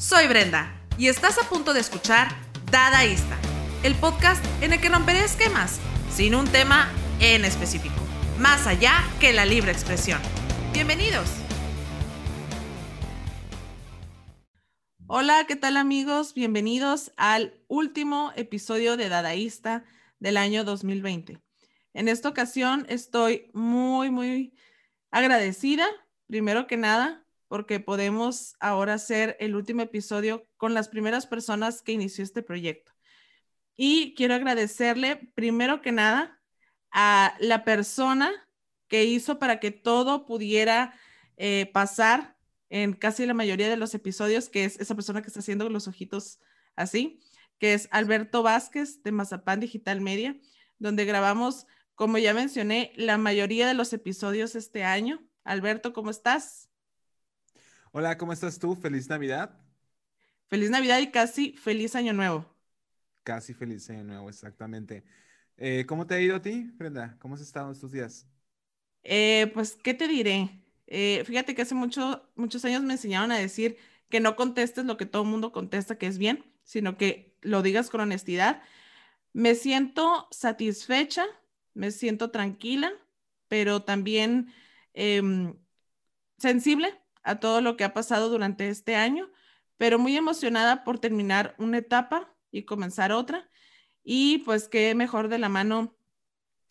Soy Brenda y estás a punto de escuchar Dadaísta, el podcast en el que romperé esquemas sin un tema en específico, más allá que la libre expresión. Bienvenidos. Hola, ¿qué tal amigos? Bienvenidos al último episodio de Dadaísta del año 2020. En esta ocasión estoy muy, muy agradecida, primero que nada, porque podemos ahora hacer el último episodio con las primeras personas que inició este proyecto. Y quiero agradecerle, primero que nada, a la persona que hizo para que todo pudiera eh, pasar en casi la mayoría de los episodios, que es esa persona que está haciendo los ojitos así, que es Alberto Vázquez de Mazapán Digital Media, donde grabamos, como ya mencioné, la mayoría de los episodios este año. Alberto, ¿cómo estás? Hola, ¿cómo estás tú? Feliz Navidad. Feliz Navidad y casi feliz Año Nuevo. Casi feliz Año Nuevo, exactamente. Eh, ¿Cómo te ha ido a ti, Brenda? ¿Cómo has estado estos días? Eh, pues, ¿qué te diré? Eh, fíjate que hace mucho, muchos años me enseñaron a decir que no contestes lo que todo el mundo contesta que es bien, sino que lo digas con honestidad. Me siento satisfecha, me siento tranquila, pero también em, sensible a todo lo que ha pasado durante este año, pero muy emocionada por terminar una etapa y comenzar otra. Y pues qué mejor de la mano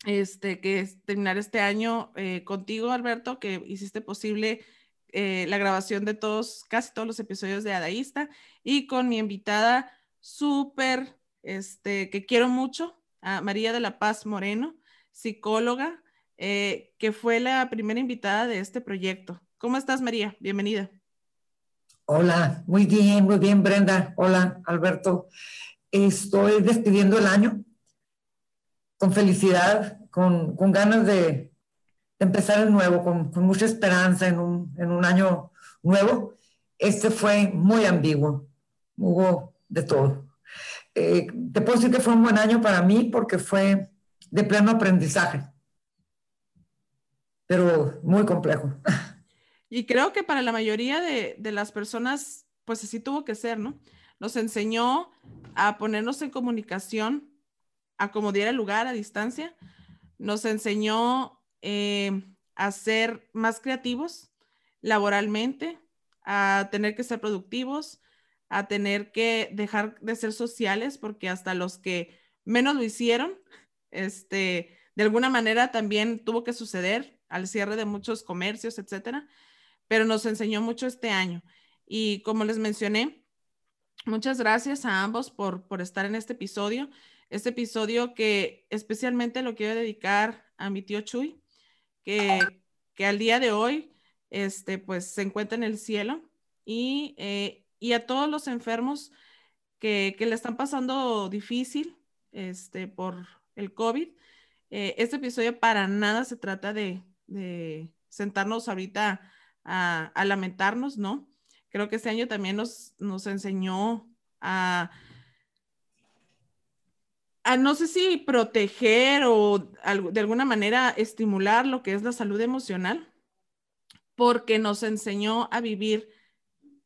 este, que terminar este año eh, contigo, Alberto, que hiciste posible eh, la grabación de todos, casi todos los episodios de Adaísta, y con mi invitada súper, este, que quiero mucho, a María de la Paz Moreno, psicóloga, eh, que fue la primera invitada de este proyecto. ¿Cómo estás, María? Bienvenida. Hola, muy bien, muy bien, Brenda. Hola, Alberto. Estoy despidiendo el año con felicidad, con, con ganas de, empezar el nuevo, con, con mucha esperanza en un, en un, año nuevo. Este fue muy ambiguo, hubo de todo. Eh, te puedo decir que fue un buen año para mí porque fue de pleno aprendizaje, pero muy complejo. Y creo que para la mayoría de, las personas, pues así tuvo que ser, ¿no? Nos enseñó a ponernos en comunicación, a como diera lugar, a distancia. Nos enseñó eh, a ser más creativos laboralmente, a tener que ser productivos, a tener que dejar de ser sociales, porque hasta los que menos lo hicieron, este, de alguna manera también tuvo que suceder al cierre de muchos comercios, etcétera pero nos enseñó mucho este año. Y como les mencioné, muchas gracias a ambos por, por estar en este episodio. Este episodio que especialmente lo quiero dedicar a mi tío Chuy, que, que al día de hoy, este, pues se encuentra en el cielo y, eh, y a todos los enfermos que, que, le están pasando difícil este, por el COVID. Eh, este episodio para nada se trata de, de sentarnos ahorita a, lamentarnos, ¿no? Creo que este año también nos, nos enseñó a, a, no sé si proteger o de alguna manera estimular lo que es la salud emocional, porque nos enseñó a vivir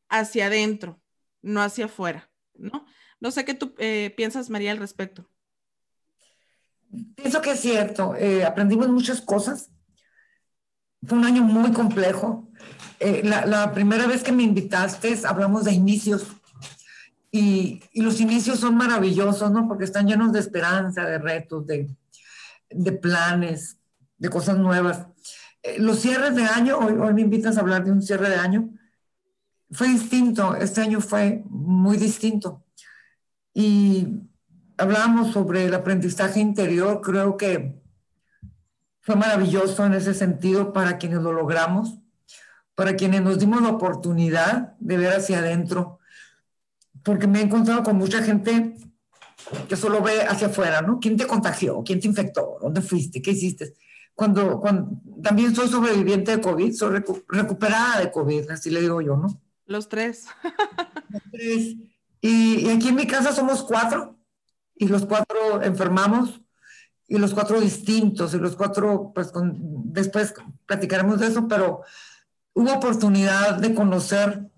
hacia adentro, no hacia afuera, ¿no? No sé qué tú eh, piensas, María, al respecto. Pienso que es cierto. Eh, aprendimos muchas cosas fue un año muy complejo. Eh, la, primera vez que me invitaste hablamos de inicios y, y, los inicios son maravillosos, ¿no? Porque están llenos de esperanza, de retos, de, de planes, de cosas nuevas. Eh, los cierres de año, hoy, hoy me invitas a hablar de un cierre de año, fue distinto, este año fue muy distinto. Y hablábamos sobre el aprendizaje interior, creo que fue maravilloso en ese sentido para quienes lo logramos, para quienes nos dimos la oportunidad de ver hacia adentro, porque me he encontrado con mucha gente que solo ve hacia afuera, ¿no? ¿Quién te contagió? ¿Quién te infectó? ¿Dónde fuiste? ¿Qué hiciste? Cuando, cuando también soy sobreviviente de COVID, soy recuperada de COVID, así le digo yo, ¿no? Los tres. Los tres. Y, y aquí en mi casa somos cuatro, y los cuatro enfermamos y los cuatro distintos, y los cuatro, pues después platicaremos de eso, pero hubo oportunidad de conocer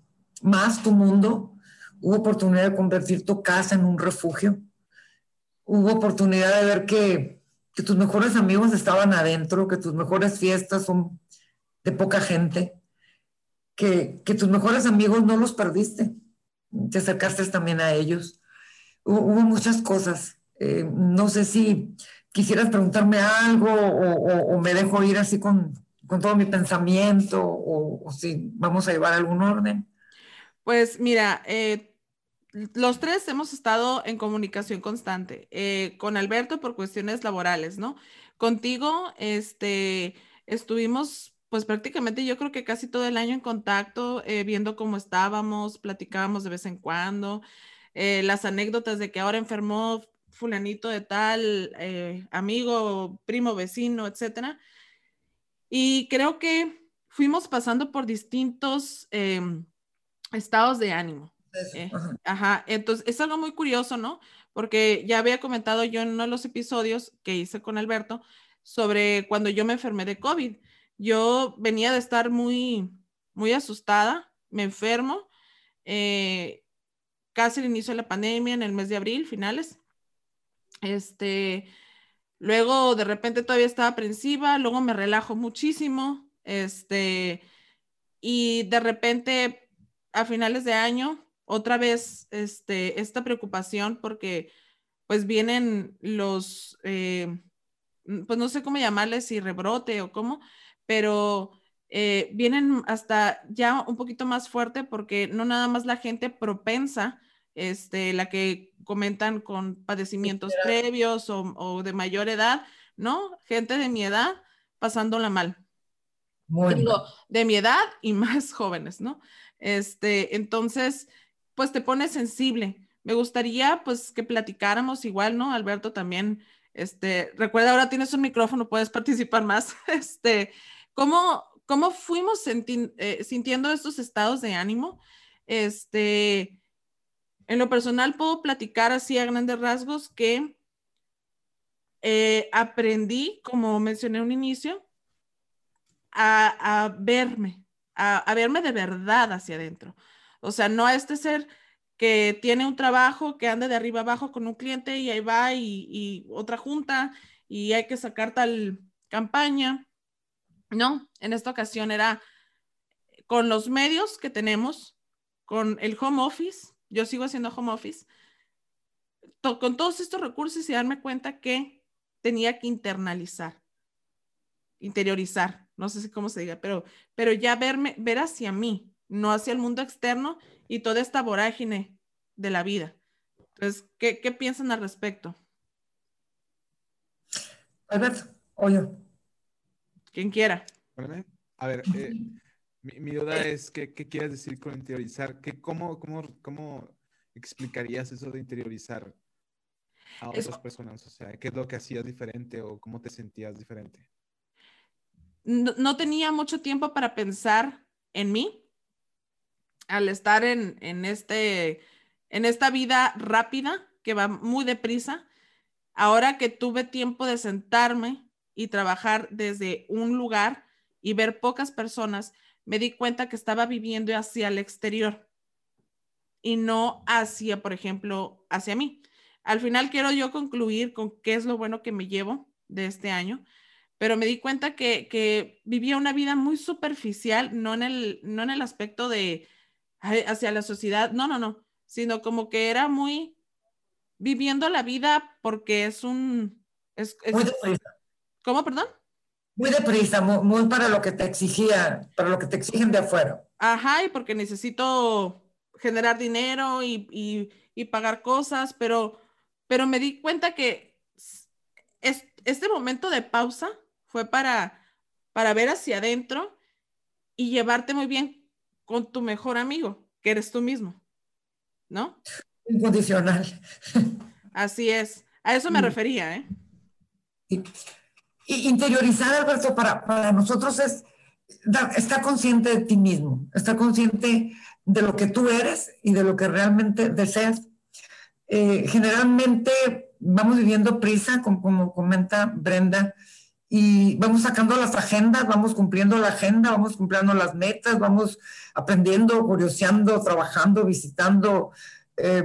más tu mundo, hubo oportunidad de convertir tu casa en un refugio, hubo oportunidad de ver que, tus mejores amigos estaban adentro, que tus mejores fiestas son de poca gente, que, que tus mejores amigos no los perdiste, te acercaste también a ellos. Hubo, hubo muchas cosas. Eh, no sé si quisieras preguntarme algo o, me dejo ir así con, con todo mi pensamiento o, si vamos a llevar algún orden. Pues mira, eh, los tres hemos estado en comunicación constante, eh, con Alberto por cuestiones laborales, ¿no? Contigo, este, estuvimos pues prácticamente yo creo que casi todo el año en contacto, eh, viendo cómo estábamos, platicábamos de vez en cuando, las anécdotas de que ahora enfermó fulanito de tal, eh, amigo, primo, vecino, etcétera. Y creo que fuimos pasando por distintos em, estados de ánimo. Eh, ajá. entonces es algo muy curioso, ¿no? Porque ya había comentado yo en uno de los episodios que hice con Alberto sobre cuando yo me enfermé de COVID. Yo venía de estar muy, muy asustada, me enfermo, eh, casi al inicio de la pandemia, en el mes de abril, finales. Este, luego de repente todavía estaba aprensiva, luego me relajo muchísimo, este, y de repente a finales de año otra vez este, esta preocupación porque pues vienen los, eh, pues no sé cómo llamarles, si rebrote o cómo, pero eh, vienen hasta ya un poquito más fuerte porque no nada más la gente propensa, este, la que comentan con padecimientos previos o, o, de mayor edad, ¿no? Gente de mi edad pasándola mal. Muy Digo, de mi edad y más jóvenes, ¿no? Este, entonces, pues te pone sensible. Me gustaría pues que platicáramos igual, ¿no? Alberto también, este, recuerda, ahora tienes un micrófono, puedes participar más. Este, ¿cómo, cómo fuimos eh, sintiendo estos estados de ánimo? Este, en lo personal puedo platicar así a grandes rasgos que eh, aprendí, como mencioné un inicio, a, a verme, a, a, verme de verdad hacia adentro. O sea, no a este ser que tiene un trabajo, que anda de arriba abajo con un cliente y ahí va y, otra junta y hay que sacar tal campaña. No, en esta ocasión era con los medios que tenemos, con el home office, yo sigo haciendo home office, con todos estos recursos y darme cuenta que tenía que internalizar, interiorizar, no sé si cómo se diga, pero, pero ya verme, ver hacia mí, no hacia el mundo externo y toda esta vorágine de la vida. Entonces, ¿qué, qué piensan al respecto? Alberto, o yo. Quien quiera. A ver, eh, mi, mi, duda es, ¿qué, ¿qué, quieres decir con interiorizar? ¿Qué, cómo, cómo, ¿Cómo explicarías eso de interiorizar a otras es, personas? O sea, ¿qué es lo que hacías diferente o cómo te sentías diferente? No, no tenía mucho tiempo para pensar en mí al estar en, en, este, en esta vida rápida que va muy deprisa, ahora que tuve tiempo de sentarme y trabajar desde un lugar y ver pocas personas, me di cuenta que estaba viviendo hacia el exterior y no hacia, por ejemplo, hacia mí. Al final quiero yo concluir con qué es lo bueno que me llevo de este año, pero me di cuenta que, que vivía una vida muy superficial, no en el, no en el aspecto de, hacia la sociedad, no, no, no, sino como que era muy viviendo la vida porque es un... Es, es. ¿Cómo, perdón? Muy deprisa, muy, muy, para lo que te exigía, para lo que te exigen de afuera. Ajá, y porque necesito generar dinero y, y, y pagar cosas, pero, pero me di cuenta que es, este momento de pausa fue para, para ver hacia adentro y llevarte muy bien con tu mejor amigo, que eres tú mismo, ¿no? Incondicional. Así es. A eso me refería, ¿eh? Y interiorizar, Alberto, para, para nosotros es estar consciente de ti mismo, estar consciente de lo que tú eres y de lo que realmente deseas. Eh, generalmente vamos viviendo prisa, como, como comenta Brenda, y vamos sacando las agendas, vamos cumpliendo la agenda, vamos cumpliendo las metas, vamos aprendiendo, curioseando, trabajando, visitando, eh,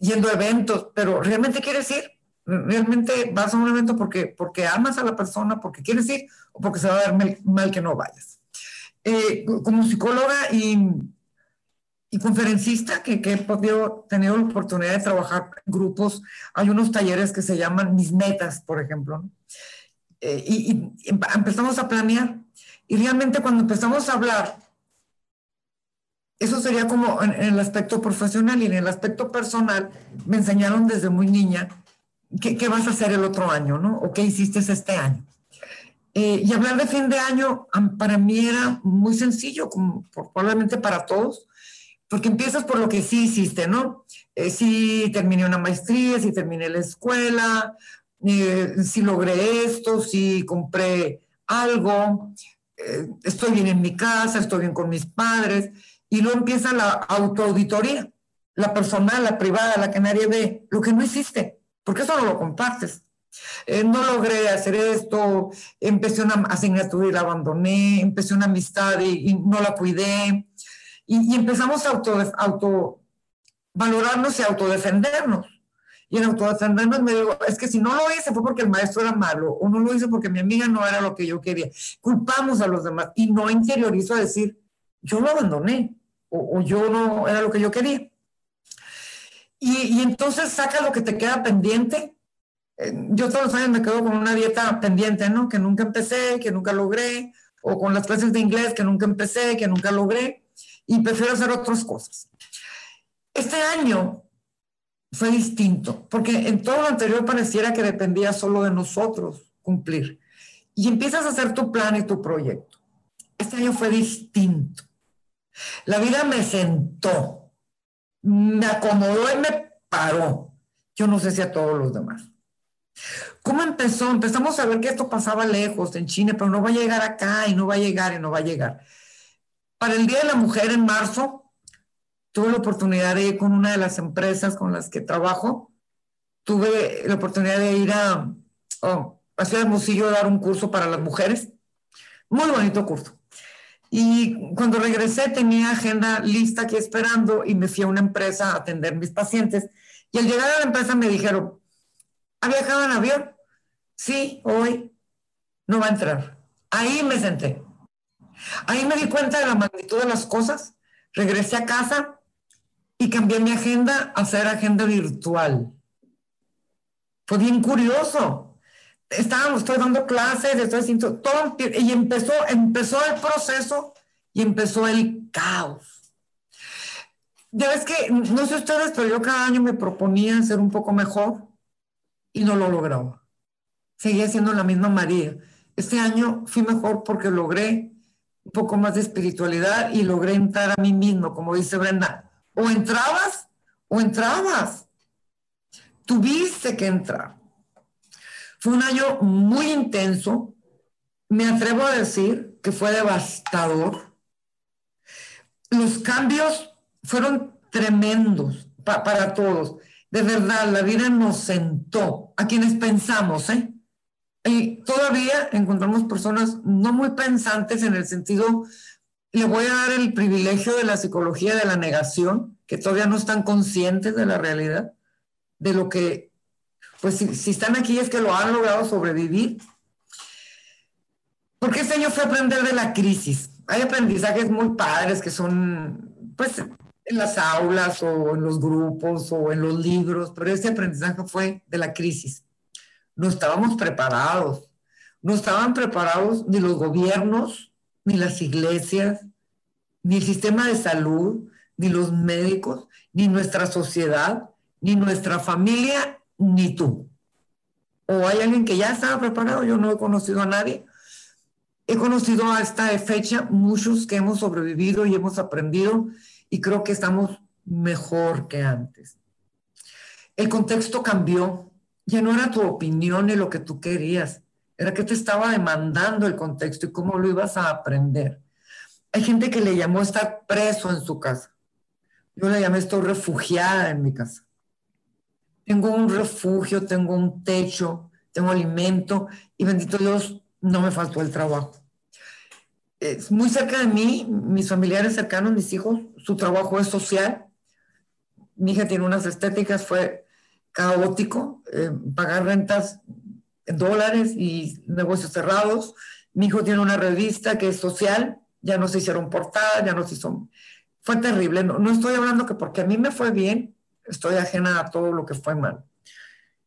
yendo a eventos, pero ¿realmente quieres ir? ¿Realmente vas a un evento porque, porque amas a la persona, porque quieres ir o porque se va a ver mal, que no vayas? Eh, como psicóloga y, y conferencista que, que, he podido, tenido la oportunidad de trabajar en grupos, hay unos talleres que se llaman Mis Metas, por ejemplo, eh, y, y empezamos a planear. Y realmente cuando empezamos a hablar eso sería como en, el aspecto profesional y en el aspecto personal me enseñaron desde muy niña qué, vas a hacer el otro año, ¿no? O qué hiciste este año. Eh, y hablar de fin de año para mí era muy sencillo, como probablemente para todos, porque empiezas por lo que sí hiciste, ¿no? Eh, sí terminé una maestría, sí terminé la escuela, eh, sí logré esto, sí compré algo, estoy bien en mi casa, estoy bien con mis padres y luego empieza la autoauditoría, la personal, la privada, la que nadie ve, lo que no existe, porque eso no lo compartes. Eh, no logré hacer esto, empecé una asignatura y la abandoné, empecé una amistad y, no la cuidé, y, empezamos a auto, auto valorarnos y autodefendernos. Y en autodefendernos me digo, es que si no lo hice fue porque el maestro era malo, o no lo hice porque mi amiga no era lo que yo quería. Culpamos a los demás y no interiorizo a decir, yo lo abandoné o, yo no era lo que yo quería. Y, entonces saca lo que te queda pendiente. Eh, yo todos los años me quedo con una dieta pendiente, ¿no? Que nunca empecé, que nunca logré, o con las clases de inglés que nunca empecé, que nunca logré, y prefiero hacer otras cosas. Este año fue distinto, porque en todo lo anterior pareciera que dependía solo de nosotros cumplir. Y empiezas a hacer tu plan y tu proyecto. Este año fue distinto. La vida me sentó, me acomodó y me paró. Yo no sé si a todos los demás. ¿Cómo empezó? Empezamos a ver que esto pasaba lejos, en China, pero no va a llegar acá y no va a llegar y no va a llegar. Para el Día de la Mujer en marzo, tuve la oportunidad de ir con una de las empresas con las que trabajo. Tuve la oportunidad de ir a, oh, a Ciudad de a dar un curso para las mujeres. Muy bonito curso. Y cuando regresé tenía agenda lista aquí esperando y me fui a una empresa a atender mis pacientes. Y al llegar a la empresa me dijeron, ¿ha viajado en avión? Sí, hoy no va a entrar. Ahí me senté. Ahí me di cuenta de la magnitud de las cosas. Regresé a casa y cambié mi agenda a hacer agenda virtual. Fue bien curioso estábamos, estoy dando clases, estoy haciendo y empezó, empezó el proceso y empezó el caos. Ya ves que, no sé ustedes, pero yo cada año me proponía ser un poco mejor y no lo lograba. Seguía siendo la misma María. Este año fui mejor porque logré un poco más de espiritualidad y logré entrar a mí mismo, como dice Brenda. O entrabas o entrabas. Tuviste que entrar. Fue un año muy intenso. Me atrevo a decir que fue devastador. Los cambios fueron tremendos para todos. De verdad, la vida nos sentó a quienes pensamos, ¿eh? Y todavía encontramos personas no muy pensantes en el sentido, le voy a dar el privilegio de la psicología de la negación, que todavía no están conscientes de la realidad, de lo que pues si, están aquí es que lo han logrado sobrevivir. Porque este año fue aprender de la crisis. Hay aprendizajes muy padres que son, pues, en las aulas o en los grupos o en los libros, pero este aprendizaje fue de la crisis. No estábamos preparados. No estaban preparados ni los gobiernos, ni las iglesias, ni el sistema de salud, ni los médicos, ni nuestra sociedad, ni nuestra familia, ni tú. O hay alguien que ya estaba preparado, yo no he conocido a nadie. He conocido a esta fecha muchos que hemos sobrevivido y hemos aprendido y creo que estamos mejor que antes. El contexto cambió, ya no era tu opinión ni lo que tú querías, era que te estaba demandando el contexto y cómo lo ibas a aprender. Hay gente que le llamó estar preso en su casa. Yo le llamé estoy refugiada en mi casa tengo un refugio, tengo un techo, tengo alimento y bendito Dios, no me faltó el trabajo. Es muy cerca de mí, mis familiares cercanos, mis hijos, su trabajo es social. mi hija tiene unas estéticas, fue caótico, eh, pagar rentas en dólares y negocios cerrados. Mi hijo tiene una revista que es social, ya no se hicieron portadas, ya no se hizo... Fue terrible, no, no estoy hablando que porque a mí me fue bien, estoy ajena a todo lo que fue mal.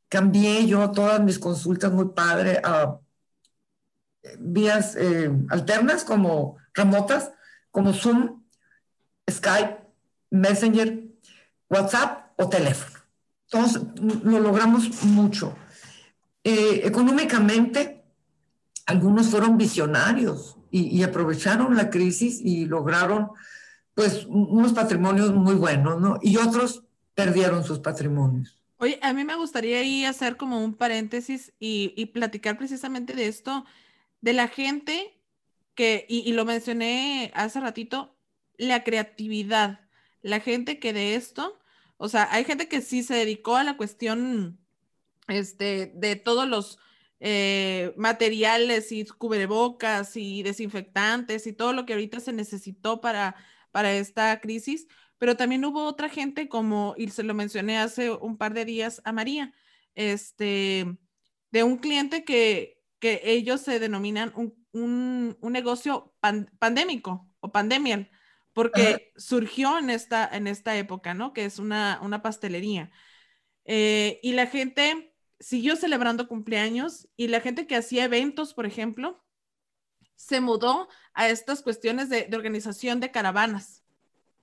Cambié yo todas mis consultas muy padre a vías eh, alternas como remotas, como Zoom, Skype, Messenger, WhatsApp o teléfono. Entonces, lo logramos mucho. Eh, económicamente, algunos fueron visionarios y, aprovecharon la crisis y lograron, pues, unos patrimonios muy buenos, ¿no? Y otros perdieron sus patrimonios. Oye, a mí me gustaría ahí hacer como un paréntesis y, y platicar precisamente de esto, de la gente que, y, lo mencioné hace ratito, la creatividad, la gente que de esto, o sea, hay gente que sí se dedicó a la cuestión este, de todos los eh, materiales y cubrebocas y desinfectantes y todo lo que ahorita se necesitó para, para esta crisis, pero también hubo otra gente como, y se lo mencioné hace un par de días a María, este, de un cliente que, que ellos se denominan un, negocio pandémico o pandemial, porque surgió en esta, en esta época, ¿no? Que es una, pastelería. Eh, y la gente siguió celebrando cumpleaños y la gente que hacía eventos, por ejemplo, se mudó a estas cuestiones de, organización de caravanas,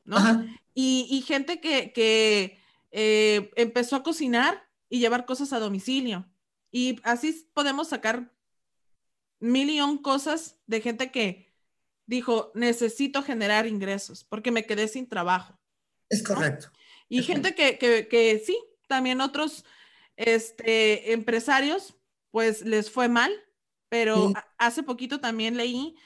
¿no? Y, gente que, eh, empezó a cocinar y llevar cosas a domicilio. Y así podemos sacar millón cosas de gente que dijo, necesito generar ingresos porque me quedé sin trabajo. Es correcto. Y gente Que, que, sí, también otros este, empresarios, pues les fue mal, pero hace poquito también leí,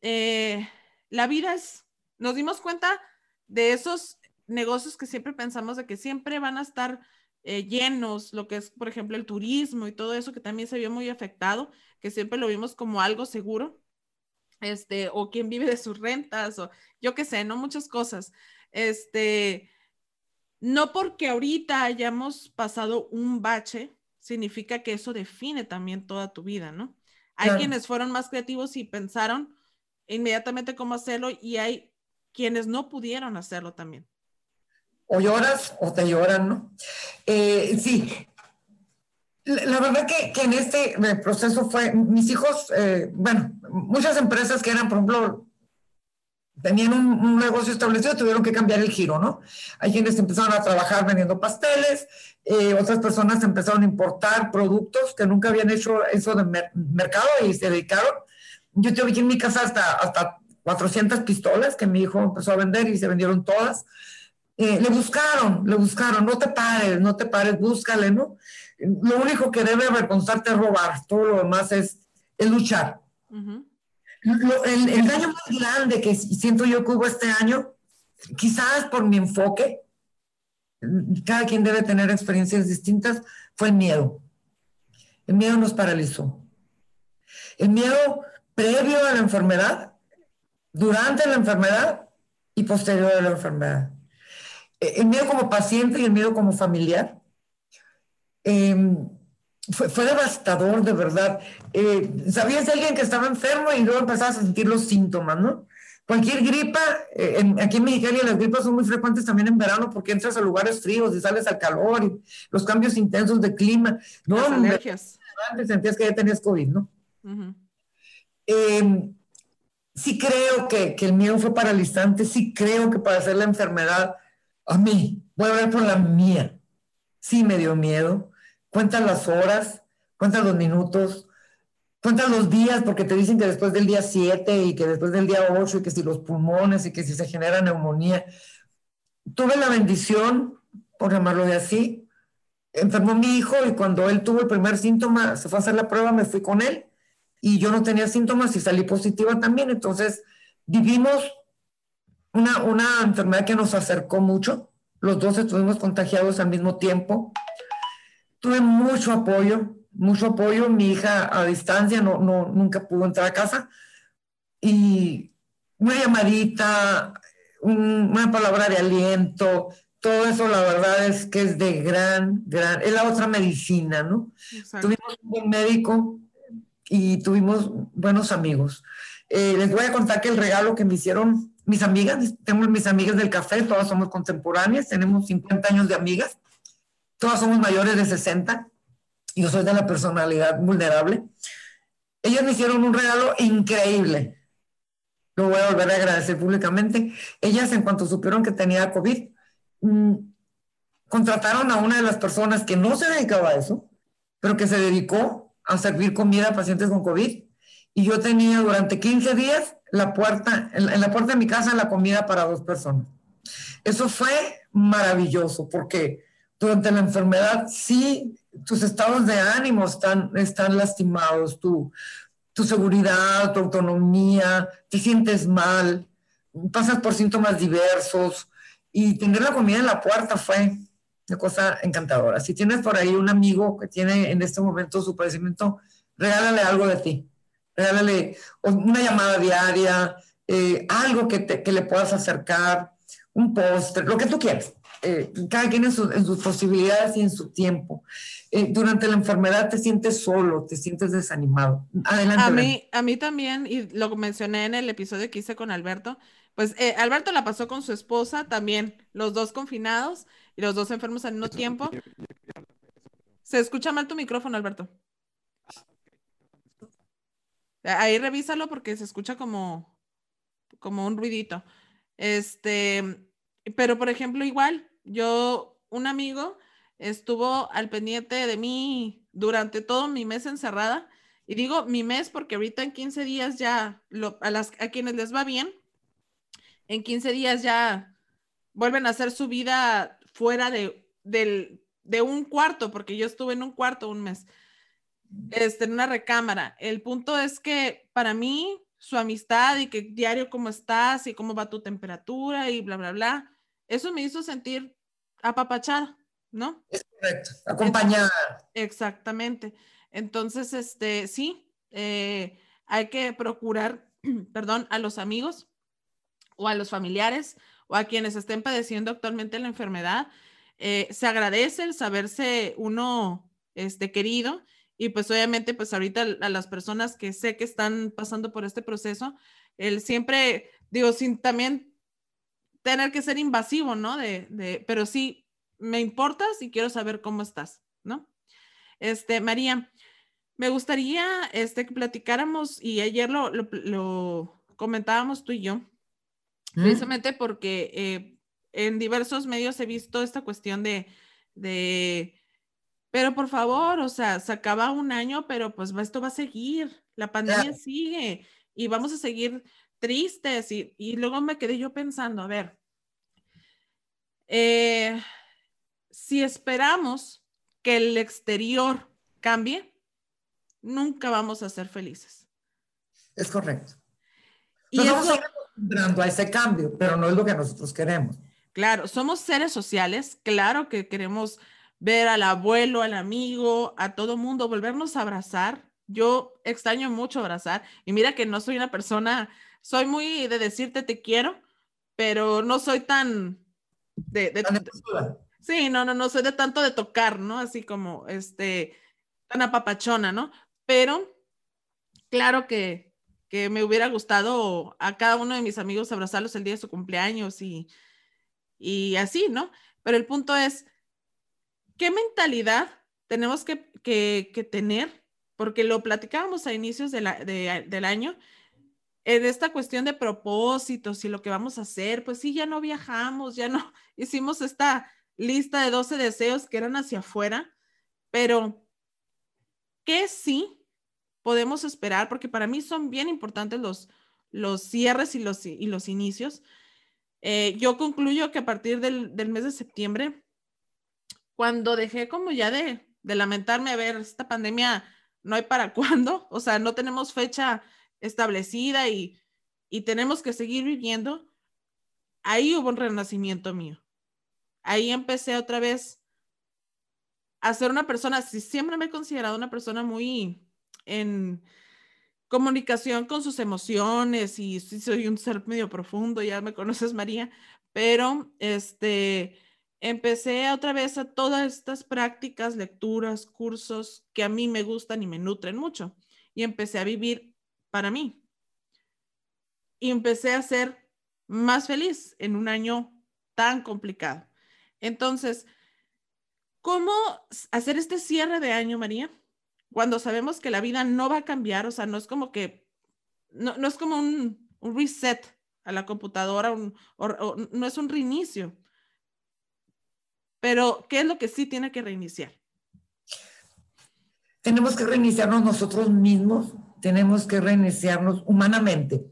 eh, la vida es, nos dimos cuenta de esos negocios que siempre pensamos de que siempre van a estar eh, llenos, lo que es, por ejemplo, el turismo y todo eso que también se vio muy afectado, que siempre lo vimos como algo seguro, este, o quien vive de sus rentas, o yo qué sé, ¿no? Muchas cosas. Este, no porque ahorita hayamos pasado un bache, significa que eso define también toda tu vida, ¿no? Hay quienes fueron más creativos y pensaron inmediatamente cómo hacerlo y hay quienes no pudieron hacerlo también o lloras o te lloran, ¿no? Eh, sí, la, verdad que, que, en este eh, proceso fue, mis hijos, eh, bueno, muchas empresas que eran, por ejemplo, tenían un, negocio establecido, tuvieron que cambiar el giro, ¿no? Hay quienes empezaron a trabajar vendiendo pasteles, otras personas empezaron a importar productos que nunca habían hecho eso de mercado y se dedicaron. Yo tuve aquí en mi casa hasta, hasta 400 pistolas que mi hijo empezó a vender y se vendieron todas. Eh, le buscaron, le buscaron, no te pares, no te pares, búscale, ¿no? Lo único que debe avergonzarte es robar, todo lo demás es, luchar. el, daño más grande que siento yo que hubo este año, quizás por mi enfoque, cada quien debe tener experiencias distintas, fue el miedo. El miedo nos paralizó. El miedo previo a la enfermedad, durante la enfermedad y posterior a la enfermedad el miedo como paciente y el miedo como familiar. Em, fue, devastador, de verdad. Eh, sabías de alguien que estaba enfermo y luego empezabas a sentir los síntomas, ¿no? Cualquier gripa, eh, aquí en Mexicali las gripas son muy frecuentes también en verano porque entras a lugares fríos y sales al calor y los cambios intensos de clima. No, las alergias. Antes sentías que ya tenías COVID, ¿no? Em, sí creo que, que, el miedo fue paralizante, sí creo que para hacer la enfermedad a mí, voy a hablar por la mía. Sí me dio miedo. Cuentan las horas, cuentan los minutos, cuentan los días, porque te dicen que después del día 7 y que después del día 8 y que si los pulmones y que si se genera neumonía. Tuve la bendición, por llamarlo de así, enfermó mi hijo y cuando él tuvo el primer síntoma, se fue a hacer la prueba, me fui con él y yo no tenía síntomas y salí positiva también. Entonces, vivimos una, una enfermedad que nos acercó mucho. Los dos estuvimos contagiados al mismo tiempo. Tuve mucho apoyo, mucho apoyo. Mi hija a distancia no, no, nunca pudo entrar a casa. Y una llamadita, una palabra de aliento, todo eso la verdad es que es de gran, gran, es la otra medicina, ¿no? Tuvimos un buen médico y tuvimos buenos amigos. Eh, les voy a contar que el regalo que me hicieron mis amigas, tengo mis amigas del café, todas somos contemporáneas, tenemos 50 años de amigas, todas somos mayores de 60, yo soy de la personalidad vulnerable. Ellas me hicieron un regalo increíble. Lo voy a volver a agradecer públicamente. Ellas, en cuanto supieron que tenía COVID, mm, contrataron a una de las personas que no se dedicaba a eso, pero que se dedicó a servir comida a pacientes con COVID. Y yo tenía durante 15 días la puerta, en la puerta de mi casa la comida para dos personas. Eso fue maravilloso porque durante la enfermedad sí tus estados de ánimo están, están lastimados, tu, tu seguridad, tu autonomía, te sientes mal, pasas por síntomas diversos y tener la comida en la puerta fue una cosa encantadora. Si tienes por ahí un amigo que tiene en este momento su padecimiento, regálale algo de ti regálale una llamada diaria, eh, algo que, te, le puedas acercar, un postre, lo que tú quieras. Eh, cada quien en, sus posibilidades y en su tiempo. Eh, durante la enfermedad te sientes solo, te sientes desanimado. Adelante. A mí, a mí también, y lo mencioné en el episodio que hice con Alberto, pues Alberto la pasó con su esposa también, los dos confinados y los dos enfermos al mismo tiempo. Se escucha mal tu micrófono, Alberto. Ahí revísalo porque se escucha como, como un ruidito. Este, pero por ejemplo, igual, yo, un amigo estuvo al pendiente de mí durante todo mi mes encerrada. Y digo mi mes porque ahorita en 15 días ya, lo, a, las, a quienes les va bien, en 15 días ya vuelven a hacer su vida fuera de, del, de un cuarto, porque yo estuve en un cuarto un mes este, en una recámara. El punto es que para mí, su amistad y que diario cómo estás y cómo va tu temperatura y bla, bla, bla, eso me hizo sentir apapachada, ¿no? Es correcto, acompañada. Exactamente. Entonces, este, sí, eh, hay que procurar, perdón, a los amigos o a los familiares o a quienes estén padeciendo actualmente la enfermedad. Eh, se agradece el saberse uno este, querido y pues obviamente, pues ahorita a las personas que sé que están pasando por este proceso, él siempre, digo, sin también tener que ser invasivo, ¿no? De, de, pero sí, me importas y quiero saber cómo estás, ¿no? Este, María, me gustaría este, que platicáramos, y ayer lo, lo, comentábamos tú y yo. Precisamente porque eh, en diversos medios he visto esta cuestión de, de pero por favor, o sea, se acaba un año, pero pues esto va a seguir, la pandemia sigue y vamos a seguir tristes. Y, luego me quedé yo pensando, a ver, eh, si esperamos que el exterior cambie, nunca vamos a ser felices. Es correcto. Y Nos vamos a a ese cambio, pero no es lo que nosotros queremos. Claro, somos seres sociales, claro que queremos ver al abuelo, al amigo, a todo mundo, volvernos a abrazar. Yo extraño mucho abrazar y mira que no soy una persona, soy muy de decirte te quiero, pero no soy tan de, sí, no, no, no soy de tanto de tocar, ¿no? Así como este tan apapachona, ¿no? Pero claro que, que me hubiera gustado a cada uno de mis amigos abrazarlos el día de su cumpleaños y, y así, ¿no? Pero el punto es, ¿qué mentalidad tenemos que, tener? Porque lo platicábamos a inicios del año, en esta cuestión de propósitos y lo que vamos a hacer, pues sí, ya no viajamos, ya no hicimos esta lista de 12 deseos que eran hacia afuera, pero ¿qué sí podemos esperar? Porque para mí son bien importantes los, los cierres y los, y los inicios. Eh, yo concluyo que a partir del, del mes de septiembre cuando dejé como ya de, lamentarme, a ver, esta pandemia no hay para cuándo, o sea, no tenemos fecha establecida y, tenemos que seguir viviendo, ahí hubo un renacimiento mío. Ahí empecé otra vez a ser una persona, si siempre me he considerado una persona muy en comunicación con sus emociones y sí soy un ser medio profundo, ya me conoces María, pero este, empecé otra vez a todas estas prácticas, lecturas, cursos que a mí me gustan y me nutren mucho. Y empecé a vivir para mí. Y empecé a ser más feliz en un año tan complicado. Entonces, ¿cómo hacer este cierre de año, María? Cuando sabemos que la vida no va a cambiar, o sea, no es como que, no, es como un, reset a la computadora, no es un reinicio pero, ¿qué es lo que sí tiene que reiniciar? Tenemos que reiniciarnos nosotros mismos, tenemos que reiniciarnos humanamente.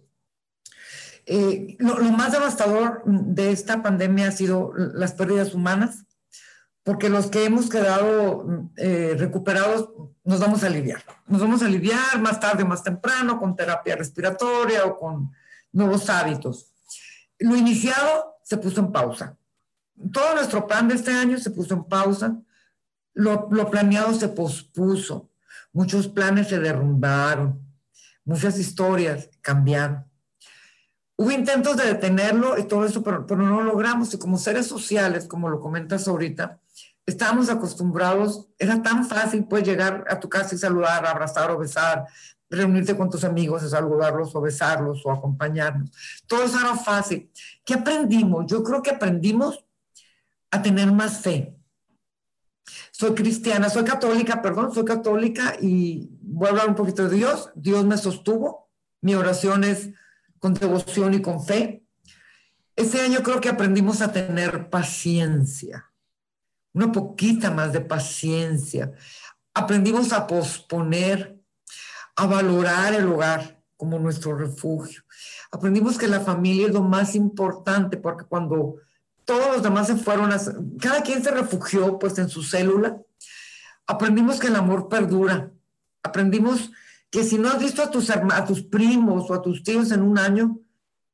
Eh, lo, más devastador de esta pandemia ha sido las pérdidas humanas, porque los que hemos quedado eh, recuperados nos vamos a aliviar. Nos vamos a aliviar más tarde, más temprano, con terapia respiratoria o con nuevos hábitos. Lo iniciado se puso en pausa todo nuestro plan de este año se puso en pausa, lo, planeado se pospuso, muchos planes se derrumbaron, muchas historias cambiaron. Hubo intentos de detenerlo y todo eso, pero, pero no lo logramos. Y como seres sociales, como lo comentas ahorita, estábamos acostumbrados, era tan fácil pues llegar a tu casa y saludar, abrazar o besar, reunirte con tus amigos, saludarlos o besarlos o acompañarnos. Todo eso era fácil. ¿Qué aprendimos? Yo creo que aprendimos a tener más fe. Soy cristiana, soy católica, perdón, soy católica y voy a hablar un poquito de Dios. Dios me sostuvo. Mi oración es con devoción y con fe. Ese año creo que aprendimos a tener paciencia, una poquita más de paciencia. Aprendimos a posponer, a valorar el hogar como nuestro refugio. Aprendimos que la familia es lo más importante porque cuando todos los demás se fueron, a, cada quien se refugió pues en su célula. Aprendimos que el amor perdura. Aprendimos que si no has visto a tus, a tus primos o a tus tíos en un año,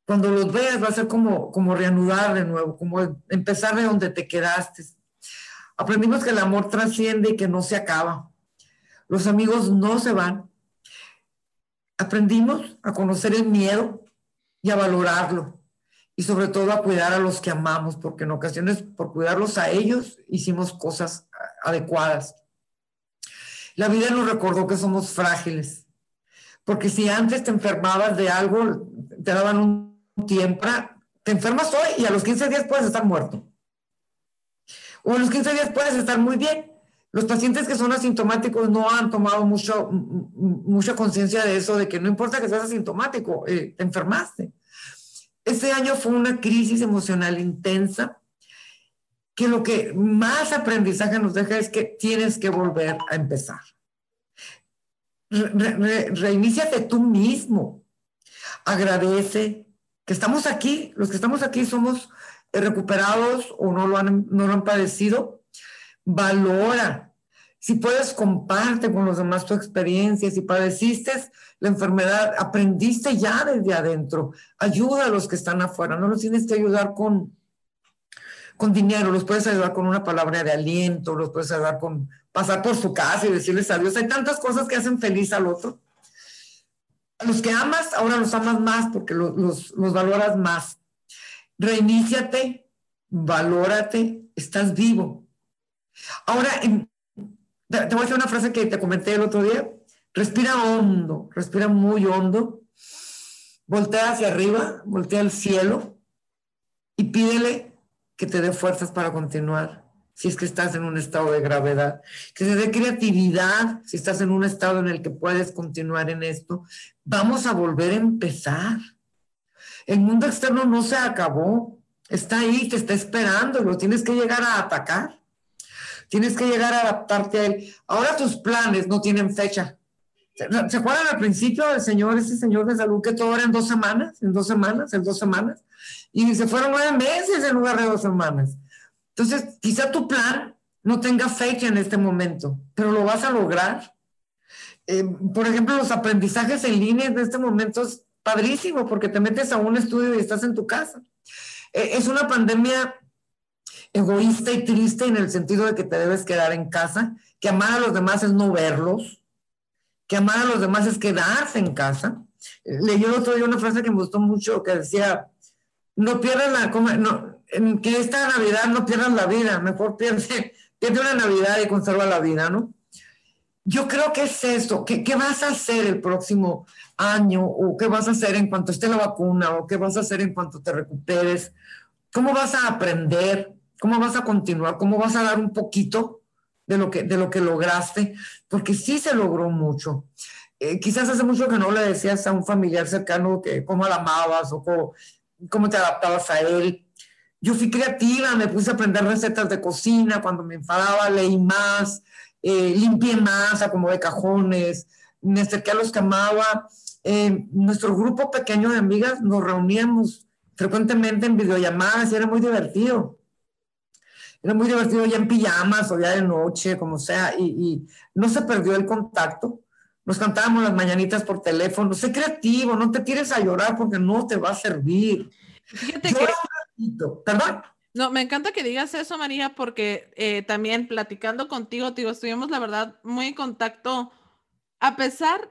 cuando los veas va a ser como, como reanudar de nuevo, como empezar de donde te quedaste. Aprendimos que el amor trasciende y que no se acaba. Los amigos no se van. Aprendimos a conocer el miedo y a valorarlo y sobre todo a cuidar a los que amamos, porque en ocasiones por cuidarlos a ellos hicimos cosas adecuadas. La vida nos recordó que somos frágiles, porque si antes te enfermabas de algo, te daban un tiempo, te enfermas hoy y a los 15 días puedes estar muerto. O a los 15 días puedes estar muy bien. Los pacientes que son asintomáticos no han tomado mucha conciencia de eso, de que no importa que seas asintomático, eh, te enfermaste. Ese año fue una crisis emocional intensa que lo que más aprendizaje nos deja es que tienes que volver a empezar. reiníciate tú mismo. Agradece que estamos aquí, los que estamos aquí somos recuperados o no lo han, no lo han padecido. Valora. Si puedes, comparte con los demás tu experiencia. Si padeciste, la enfermedad, aprendiste ya desde adentro. Ayuda a los que están afuera, no los tienes que ayudar con, con dinero, los puedes ayudar con una palabra de aliento, los puedes ayudar con pasar por su casa y decirles adiós. Hay tantas cosas que hacen feliz al otro. A los que amas, ahora los amas más porque los, los, valoras más. Reiníciate, valórate, estás vivo. Ahora, te voy a decir una frase que te comenté el otro día. Respira hondo, respira muy hondo. Voltea hacia arriba, voltea al cielo y pídele que te dé fuerzas para continuar. Si es que estás en un estado de gravedad, que te dé creatividad, si estás en un estado en el que puedes continuar en esto, vamos a volver a empezar. El mundo externo no se acabó, está ahí, te está esperando, lo tienes que llegar a atacar, tienes que llegar a adaptarte a él. Ahora tus planes no tienen fecha, ¿Se acuerdan al principio del señor, ese señor de salud, que todo era en dos semanas, en dos semanas, en dos semanas? Y se fueron nueve meses en lugar de dos semanas. Entonces, quizá tu plan no tenga fecha en este momento, pero lo vas a lograr. Eh, por ejemplo, los aprendizajes en línea en este momento es padrísimo porque te metes a un estudio y estás en tu casa. Eh, es una pandemia egoísta y triste en el sentido de que te debes quedar en casa, que amar a los demás es no verlos, que amar a los demás es quedarse en casa. Leí el otro día una frase que me gustó mucho que decía, no pierdas la, no, que esta Navidad no pierdas la vida, mejor pierde, pierde una Navidad y conserva la vida, ¿no? Yo creo que es eso, ¿Qué, ¿qué vas a hacer el próximo año o qué vas a hacer en cuanto esté la vacuna o qué vas a hacer en cuanto te recuperes? ¿Cómo vas a aprender? ¿Cómo vas a continuar? ¿Cómo vas a dar un poquito de lo que, de lo que lograste? Porque sí se logró mucho. Eh, quizás hace mucho que no le decías a un familiar cercano que cómo la amabas o cómo, te adaptabas a él. Yo fui creativa, me puse a aprender recetas de cocina, cuando me enfadaba leí más, eh, limpié más, acomodé cajones, me acerqué a los que amaba. Eh, nuestro grupo pequeño de amigas nos reuníamos frecuentemente en videollamadas y era muy divertido. Era muy divertido ya en pijamas o ya de noche, como sea, y, y no se perdió el contacto nos cantábamos las mañanitas por teléfono. Sé creativo, no te tires a llorar porque no te va a servir. Fíjate que... ¿Perdón? No, me encanta que digas eso, María, porque eh, también platicando contigo, digo, estuvimos la verdad muy en contacto, a pesar,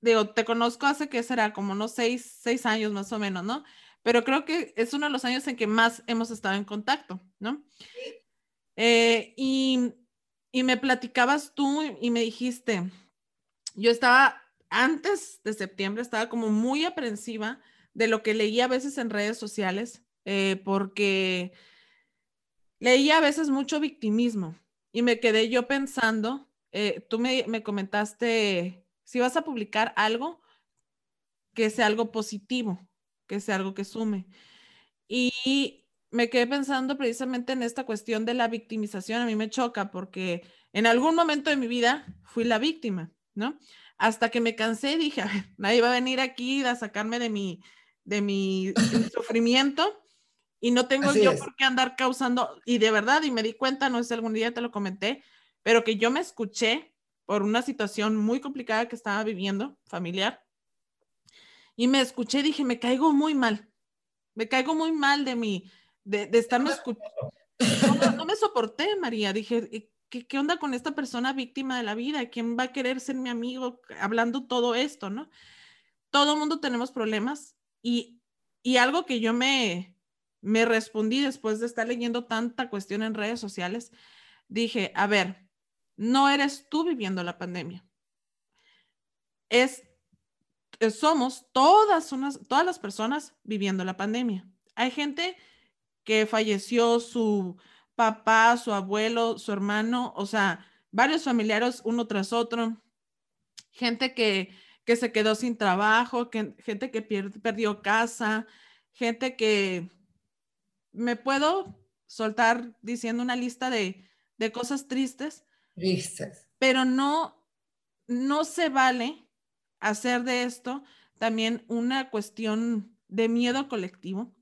digo, te conozco hace que será como unos seis, seis años más o menos, ¿no? Pero creo que es uno de los años en que más hemos estado en contacto, ¿no? Eh, y, y me platicabas tú y me dijiste, yo estaba, antes de septiembre, estaba como muy aprensiva de lo que leía a veces en redes sociales, eh, porque leía a veces mucho victimismo y me quedé yo pensando, eh, tú me, me comentaste, si vas a publicar algo, que sea algo positivo, que sea algo que sume. Y me quedé pensando precisamente en esta cuestión de la victimización. A mí me choca porque en algún momento de mi vida fui la víctima. ¿no? Hasta que me cansé y dije, nadie va a venir aquí a sacarme de mi, de mi sufrimiento y no tengo yo por qué andar causando, y de verdad, y me di cuenta, no sé si algún día te lo comenté, pero que yo me escuché por una situación muy complicada que estaba viviendo, familiar, y me escuché y dije, me caigo muy mal, me caigo muy mal de mi, de, de estarme escuchando. No, no, me soporté, María, dije, ¿qué, onda con esta persona víctima de la vida? ¿Quién va a querer ser mi amigo hablando todo esto, no? Todo mundo tenemos problemas y, y algo que yo me, me respondí después de estar leyendo tanta cuestión en redes sociales, dije, a ver, no eres tú viviendo la pandemia. Es, eh, somos todas, unas, todas las personas viviendo la pandemia. Hay gente que falleció su papá, su abuelo, su hermano, o sea, varios familiares uno tras otro, gente que, que se quedó sin trabajo, que, gente que perdió casa, gente que me puedo soltar diciendo una lista de, de cosas tristes. Tristes. Pero no, no se vale hacer de esto también una cuestión de miedo colectivo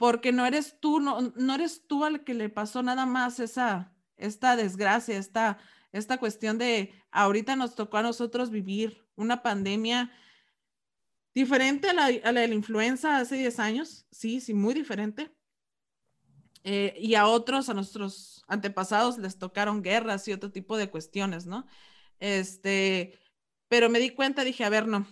porque no eres tú, no, no eres tú al que le pasó nada más esa, esta desgracia, esta, esta cuestión de ahorita nos tocó a nosotros vivir una pandemia diferente a la, a la de la influenza hace 10 años, sí, sí, muy diferente. Eh, y a otros, a nuestros antepasados, les tocaron guerras y otro tipo de cuestiones, ¿no? Este, pero me di cuenta, dije, a ver, no,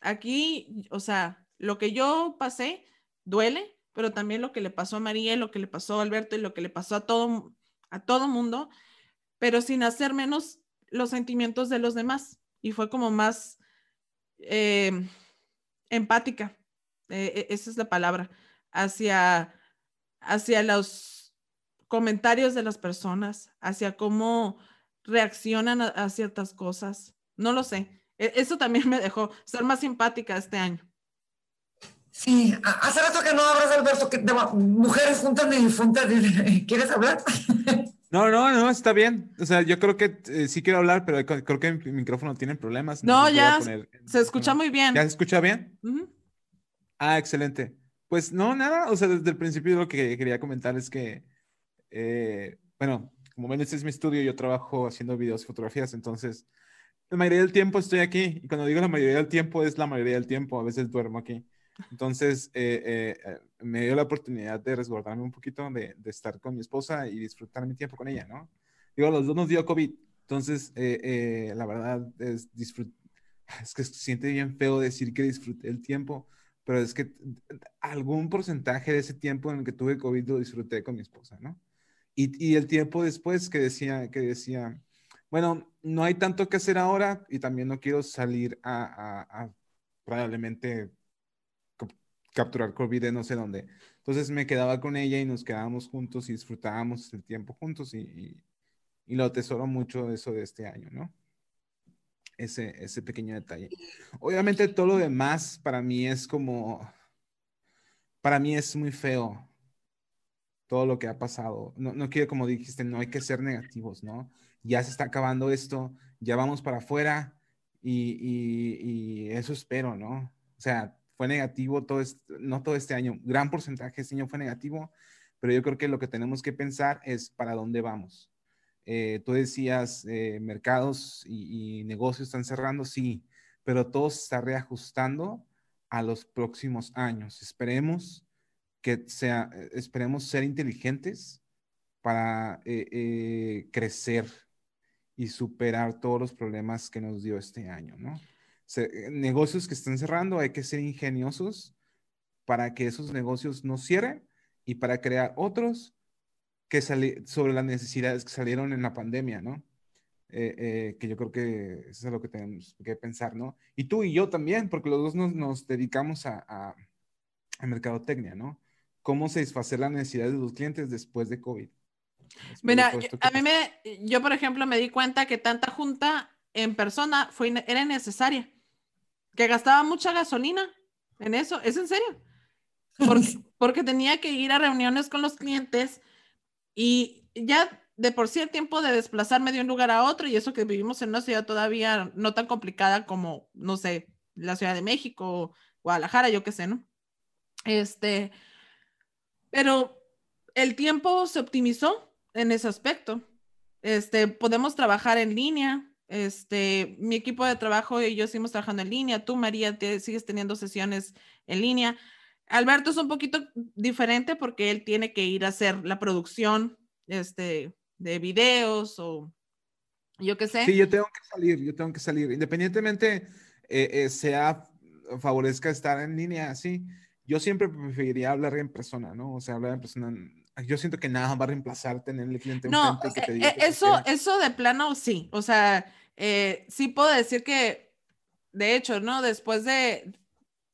aquí, o sea, lo que yo pasé duele, pero también lo que le pasó a María, lo que le pasó a Alberto y lo que le pasó a todo, a todo mundo, pero sin hacer menos los sentimientos de los demás. Y fue como más eh, empática, eh, e, esa es la palabra, hacia, hacia los comentarios de las personas, hacia cómo reaccionan a, ciertas cosas. No lo sé. E, eso también me dejó ser más simpática este año. Sí, hace rato que no hablas, Alberto, que de mujeres juntas ni difuntas. ¿Quieres hablar? No, no, no, está bien. O sea, yo creo que eh, sí quiero hablar, pero creo que mi micrófono tiene problemas. No, ya se escucha muy bien. ¿Ya se escucha bien? Ah, excelente. Pues no, nada. O sea, desde el principio lo que quería comentar es que, eh, bueno, como ven, este es mi estudio, yo trabajo haciendo videos y fotografías, entonces la mayoría del tiempo estoy aquí. Y cuando digo la mayoría del tiempo, es la mayoría del tiempo. A veces duermo aquí. Entonces, eh, eh, me dio la oportunidad de resguardarme un poquito, de, de, estar con mi esposa y disfrutar mi tiempo con ella, ¿no? Digo, los dos nos dio COVID, entonces, la verdad es, es que se siente bien feo decir que disfruté el tiempo, pero es que algún porcentaje de ese tiempo en el que tuve COVID lo disfruté con mi esposa, ¿no? Y, y el tiempo después que decía, que decía, bueno, no hay tanto que hacer ahora y también no quiero salir a, a, probablemente capturar COVID de no sé dónde. Entonces me quedaba con ella y nos quedábamos juntos y disfrutábamos el tiempo juntos y, y, y lo atesoro mucho eso de este año, ¿no? ese, ese pequeño detalle. Obviamente todo lo demás para mí es como, para mí es muy feo todo lo que ha pasado. No, no quiero, como dijiste, no hay que ser negativos, ¿no? Ya se está acabando esto, ya vamos para afuera y, y, eso espero, ¿no? O sea, fue negativo todo este, no todo este año, gran porcentaje este año fue negativo, pero yo creo que lo que tenemos que pensar es para dónde vamos. Eh, tú decías, eh, mercados y, negocios están cerrando, sí, pero todo se está reajustando a los próximos años. Esperemos que sea, eh, esperemos ser inteligentes para crecer y superar todos los problemas que nos dio este año, ¿no? Negocios que están cerrando, hay que ser ingeniosos para que esos negocios no cierren y para crear otros que sobre las necesidades que salieron en la pandemia, ¿no? Eh, eh, que yo creo que eso es lo que tenemos que pensar, ¿no? Y tú y yo también, porque los dos nos, nos dedicamos a, a, a, mercadotecnia, ¿no? Cómo satisfacer las necesidades de los clientes después de COVID. Mira, a mí me, yo por ejemplo me di cuenta que tanta junta en persona fue, era necesaria, que gastaba mucha gasolina en eso, ¿es en serio? Porque, porque tenía que ir a reuniones con los clientes y ya de por sí el tiempo de desplazarme de un lugar a otro, y eso que vivimos en una ciudad todavía no tan complicada como, no sé, la Ciudad de México, Guadalajara, yo qué sé, ¿no? Este, pero el tiempo se optimizó en ese aspecto. Este, podemos trabajar en línea. Este, mi equipo de trabajo y yo seguimos trabajando en línea. Tú, María, te, sigues teniendo sesiones en línea. Alberto es un poquito diferente porque él tiene que ir a hacer la producción este, de videos o yo qué sé. Sí, yo tengo que salir, yo tengo que salir. Independientemente eh, eh, sea, favorezca estar en línea, sí. Yo siempre preferiría hablar en persona, ¿no? O sea, hablar en persona. Yo siento que nada va a reemplazar tener el cliente no, que te diga eso, eso de plano sí. O sea, eh, sí puedo decir que, de hecho, ¿no? Después de,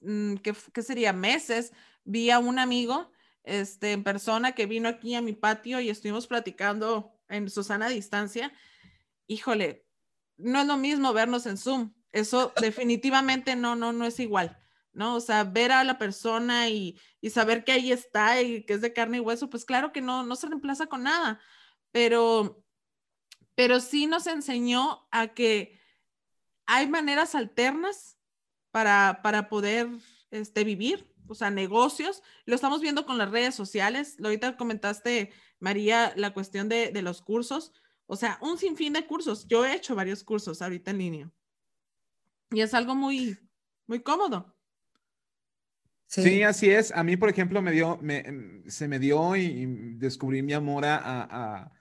Mm, ¿qué, sería? Meses, vi a un amigo este, en persona que vino aquí a mi patio y estuvimos platicando en Susana distancia. Híjole, no es lo mismo vernos en Zoom. Eso definitivamente no, no, no es igual, ¿no? O sea, ver a la persona y, y saber que ahí está y que es de carne y hueso, pues claro que no, no se reemplaza con nada, pero, pero sí nos enseñó a que hay maneras alternas para, para poder este, vivir, o sea, negocios. Lo estamos viendo con las redes sociales. Ahorita comentaste, María, la cuestión de, de los cursos. O sea, un sinfín de cursos. Yo he hecho varios cursos ahorita en línea. Y es algo muy, muy cómodo. Sí. así es. A mí, por ejemplo, me dio, se me dio y, descubrí mi amor a, a,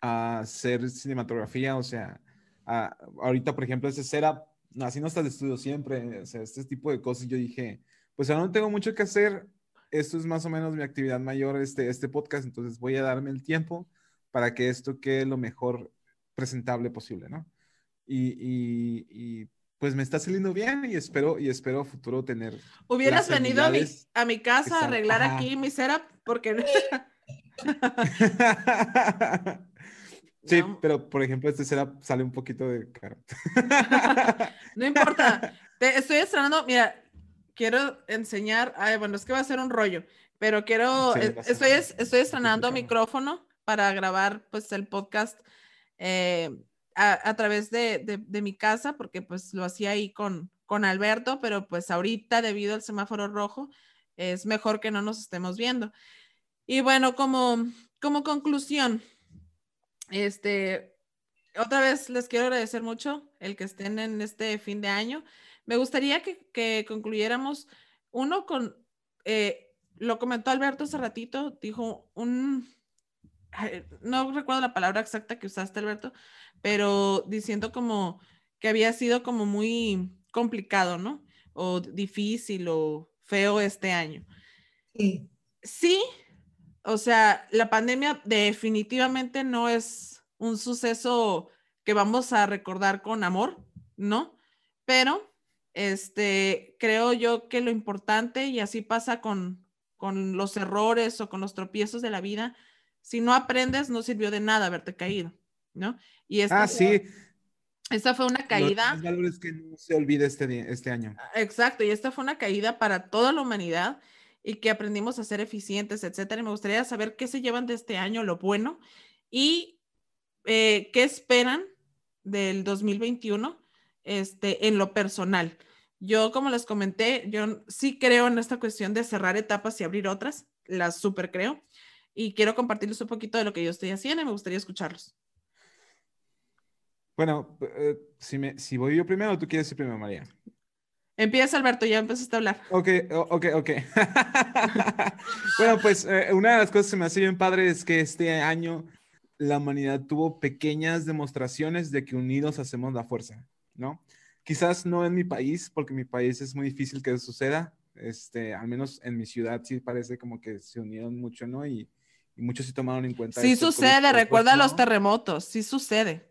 a hacer cinematografía. O sea, ahorita, por ejemplo, ese setup así no estás de estudio siempre, o sea, este tipo de cosas, yo dije, pues ahora no tengo mucho que hacer, esto es más o menos mi actividad mayor, este, este podcast, entonces voy a darme el tiempo para que esto quede lo mejor presentable posible, ¿no? Y, y, pues me está saliendo bien y espero, y espero futuro tener. Hubieras venido a mi, a mi casa a arreglar aquí mi setup, porque... Sí, pero por ejemplo, este será, sale un poquito de caro. no importa. Te estoy estrenando, mira, quiero enseñar, ay, bueno, es que va a ser un rollo, pero quiero, estoy, estoy estrenando micrófono para grabar pues el podcast eh, a, través de, de, mi casa, porque pues lo hacía ahí con, con Alberto, pero pues ahorita debido al semáforo rojo es mejor que no nos estemos viendo. Y bueno, como, como conclusión, este, otra vez les quiero agradecer mucho el que estén en este fin de año. Me gustaría que, concluyéramos uno con, eh, lo comentó Alberto hace ratito, dijo un, no recuerdo la palabra exacta que usaste Alberto, pero diciendo como que había sido como muy complicado, ¿no? O difícil o feo este año. Sí. Sí, o sea, la pandemia definitivamente no es un suceso que vamos a recordar con amor, ¿no? Pero, este, creo yo que lo importante, y así pasa con, con los errores o con los tropiezos de la vida, si no aprendes, no sirvió de nada haberte caído, ¿no? Y esta Ah, sí. Esta fue una caída. Los valores que no se olvide este, este año. Exacto, y esta fue una caída para toda la humanidad y que aprendimos a ser eficientes, etcétera. Y me gustaría saber qué se llevan de este año, lo bueno, y eh, qué esperan del 2021 este, en lo personal. Yo, como les comenté, yo sí creo en esta cuestión de cerrar etapas y abrir otras, las súper creo, y quiero compartirles un poquito de lo que yo estoy haciendo y me gustaría escucharlos. Bueno, eh, si, me, si voy yo primero, tú quieres ir primero, María. Empieza, Alberto, ya empezaste a hablar. Ok, ok, ok. bueno, pues eh, una de las cosas que me hace bien padre es que este año la humanidad tuvo pequeñas demostraciones de que unidos hacemos la fuerza, ¿no? Quizás no en mi país, porque en mi país es muy difícil que eso suceda. Este, al menos en mi ciudad sí parece como que se unieron mucho, ¿no? Y, y muchos sí tomaron en cuenta. Sí esto, sucede, recuerda los no. terremotos, sí sucede.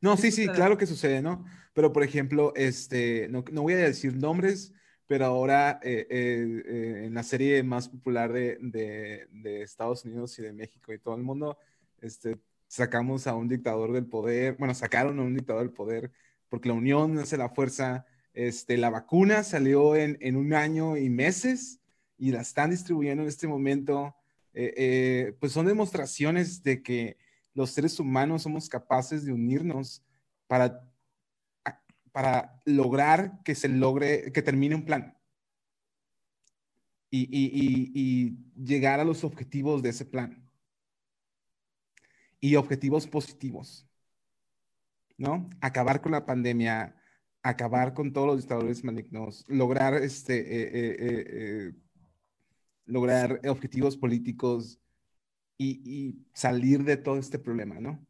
No, Sí sí, sí, sucede. claro que sucede, ¿no? Pero, por ejemplo, este, no, no voy a decir nombres, pero ahora eh, eh, eh, en la serie más popular de, de- de Estados Unidos y de México y todo el mundo, este, sacamos a un dictador del poder, bueno, sacaron a un dictador del poder, porque la unión hace la fuerza. Este, la vacuna salió en, en un año y meses y la están distribuyendo en este momento. Eh, eh, pues son demostraciones de que los seres humanos somos capaces de unirnos para, para lograr que se logre, que termine un plan. Y, y- y- llegar a los objetivos de ese plan. Y objetivos positivos. ¿No? Acabar con la pandemia, acabar con todos los dictadores malignos, lograr este, eh, lograr objetivos políticos y, y salir de todo este problema, ¿no?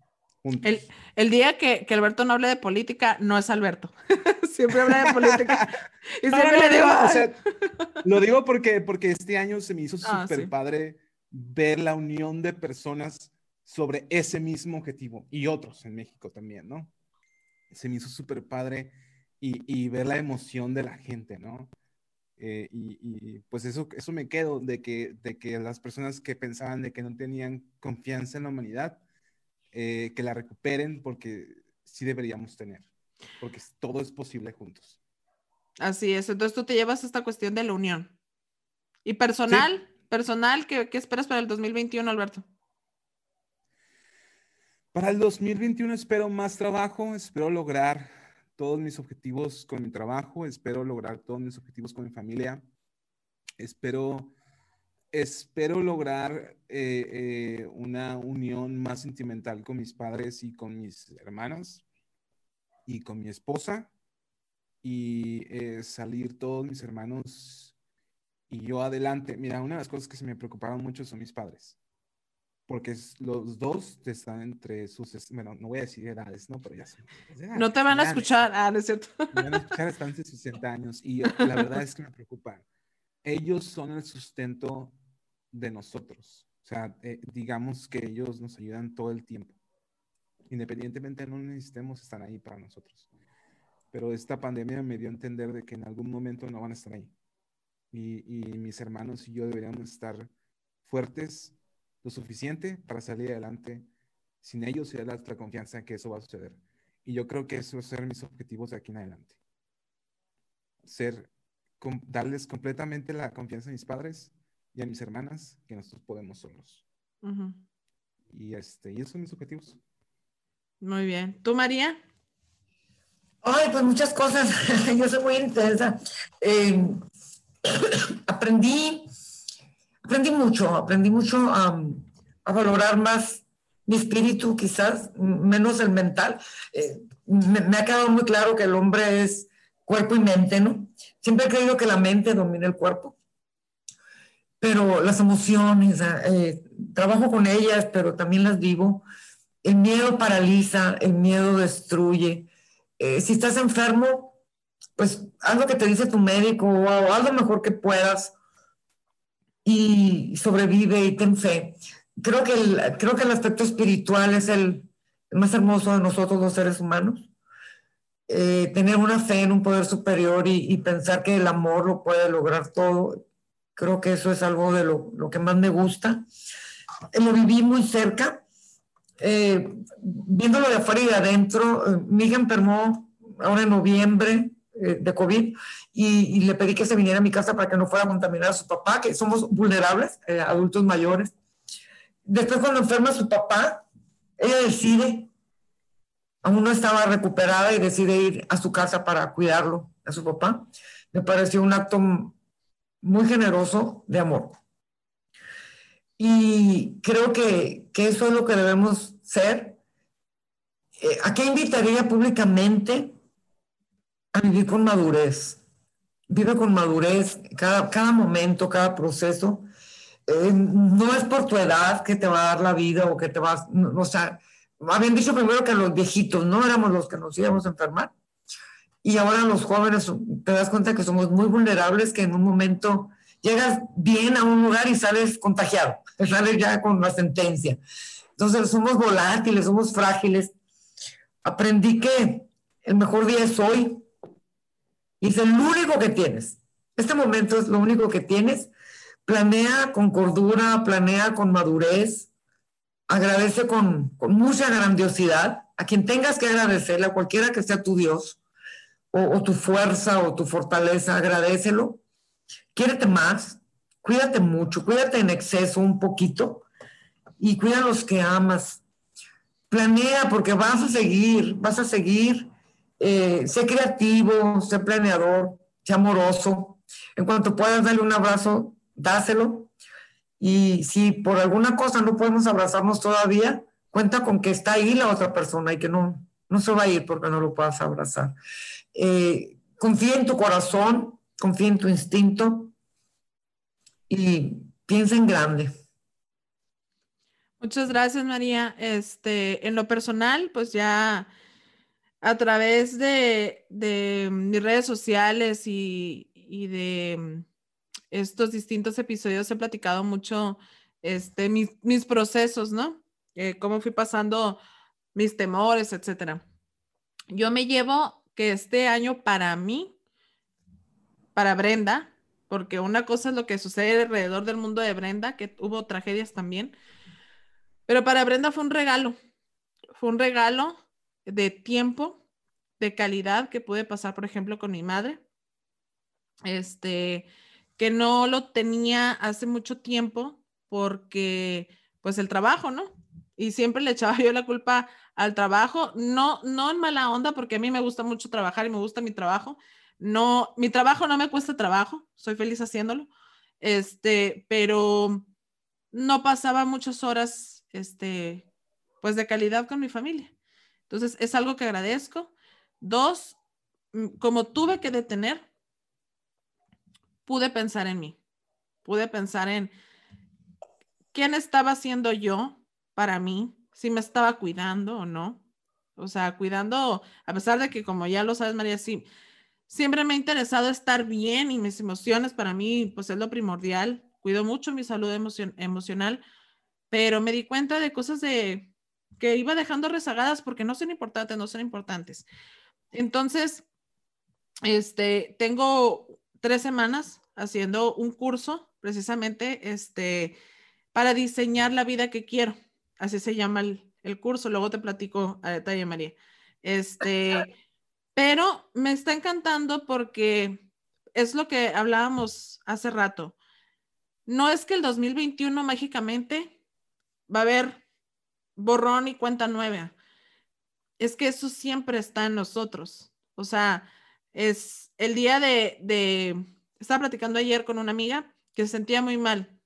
El, el día que, que Alberto no hable de política, no es Alberto. siempre habla de política. Y siempre no, le digo, no, o lo digo porque, porque este año se me hizo Ah, súper sí. padre ver la unión de personas sobre ese mismo objetivo y otros en México también, ¿no? Se me hizo súper padre y, y ver la emoción de la gente, ¿no? Eh, y, y, pues eso, eso me quedo de que, de que las personas que pensaban de que no tenían confianza en la humanidad, eh, que la recuperen porque sí deberíamos tener, porque todo es posible juntos. Así es. Entonces tú te llevas esta cuestión de la unión. Y personal, personal, ¿qué, qué esperas para el 2021, Alberto? Para el 2021 espero más trabajo, espero lograr todos mis objetivos con mi trabajo, espero lograr todos mis objetivos con mi familia, espero, espero lograr eh, eh, una unión más sentimental con mis padres y con mis hermanas y con mi esposa y eh, salir todos mis hermanos y yo adelante. Mira, una de las cosas que se me preocupaban mucho son mis padres porque los dos están entre sus, bueno, no voy a decir edades, ¿no? Pero ya son. pues, No te van a escuchar. Ah, no es cierto. Me van a escuchar, están de 60 años y la verdad es que me preocupan. Ellos son el sustento de nosotros. O sea, eh, digamos que ellos nos ayudan todo el tiempo. Independientemente no necesitemos, están ahí para nosotros. Pero esta pandemia me dio a entender de que en algún momento no van a estar ahí. Y, y mis hermanos y yo deberíamos estar fuertes lo suficiente para salir adelante sin ellos y darles la confianza en que eso va a suceder. Y yo creo que eso va a ser mis objetivos de aquí en adelante. Ser, com- darles completamente la confianza a mis padres y a mis hermanas que nosotros podemos solos. Ujú. Y, este, y esos son mis objetivos. Muy bien. ¿Tú, María? Ay, pues muchas cosas. Yo soy muy intensa. Eh, aprendí, aprendí mucho, aprendí mucho a, valorar más mi espíritu, quizás, menos el mental. Eh, me, me ha quedado muy claro que el hombre es cuerpo y mente, ¿no? Siempre he creído que la mente domina el cuerpo, pero las emociones, ah, eh, trabajo con ellas, pero también las vivo. El miedo paraliza, el miedo destruye. Eh, si estás enfermo, pues haz lo que te dice tu médico o haz lo mejor que puedas y sobrevive y ten fe. Creo que el, creo que el aspecto espiritual es el, más hermoso de nosotros los seres humanos. Eh, tener una fe en un poder superior y, pensar que el amor lo puede lograr todo, creo que eso es algo de lo, lo que más me gusta. Eh, lo viví muy cerca, eh, viéndolo de afuera y de adentro. mi hija enfermó ahora en noviembre de COVID y, le pedí que se viniera a mi casa para que no fuera a contaminar a su papá, que somos vulnerables, eh, adultos mayores. Después cuando enferma su papá, ella decide, aún no estaba recuperada y decide ir a su casa para cuidarlo, a su papá. Me pareció un acto muy generoso de amor. Y creo que, que eso es lo que debemos ser. Eh, ¿A qué invitaría públicamente a vivir con madurez? vive con madurez cada, cada momento, cada proceso. Eh, no es por tu edad que te va a dar la vida o que te vas, o sea, habían dicho primero que los viejitos no éramos los que nos íbamos a enfermar. Y ahora los jóvenes te das cuenta que somos muy vulnerables, que en un momento llegas bien a un lugar y sales contagiado, sales ya con la sentencia. Entonces somos volátiles, somos frágiles. Aprendí que el mejor día es hoy, y es el único que tienes. Este momento es lo único que tienes. Planea con cordura, planea con madurez, agradece con, mucha grandiosidad a quien tengas que agradecerle, a cualquiera que sea tu Dios, o, tu fuerza o tu fortaleza, agradecelo. Quiérete más, cuídate mucho, cuídate en exceso un poquito y cuida a los que amas. Planea porque vas a seguir, vas a seguir eh, sé creativo, sé planeador, sé amoroso. En cuanto puedas darle un abrazo, dáselo. Y si por alguna cosa no podemos abrazarnos todavía, cuenta con que está ahí la otra persona y que no, no se va a ir porque no lo puedas abrazar. Eh, confía en tu corazón, confía en tu instinto y piensa en grande. Muchas gracias, María. Este, en lo personal, pues ya a través de, mis redes sociales y, de mm, estos distintos episodios he platicado mucho este, mis, procesos, ¿no? Eh, cómo fui pasando mis temores, etcétera. Yo me llevo que este año para mí, para Brenda, porque una cosa es lo que sucede alrededor del mundo de Brenda, que hubo tragedias también, pero para Brenda fue un regalo, fue un regalo de tiempo, de calidad que pude pasar, por ejemplo, con mi madre, este, que no lo tenía hace mucho tiempo porque, pues, el trabajo, ¿no? Y siempre le echaba yo la culpa al trabajo, no, no en mala onda, porque a mí me gusta mucho trabajar y me gusta mi trabajo. No, mi trabajo no me cuesta trabajo, soy feliz haciéndolo, este, pero no pasaba muchas horas, este, pues de calidad con mi familia. Entonces, es algo que agradezco. Dos, mm, como tuve que detener, pude pensar en mí. Pude pensar en quién estaba haciendo yo para mí, si me estaba cuidando o no. O sea, cuidando, a pesar de que, como ya lo sabes, María, sí, siempre me ha interesado estar bien y mis emociones para mí, pues es lo primordial. Cuido mucho mi salud emocional, pero me di cuenta de cosas de que iba dejando rezagadas porque no son importantes, no son importantes. Entonces, este, tengo tres semanas haciendo un curso precisamente este, para diseñar la vida que quiero. Así se llama el, curso. Luego te platico a detalle, María. Este, pero me está encantando porque es lo que hablábamos hace rato. No es que el 2021 mágicamente va a haber borrón y cuenta nueva es que eso siempre está en nosotros. O sea, es el día de, de, estaba platicando ayer con una amiga que se sentía muy mal.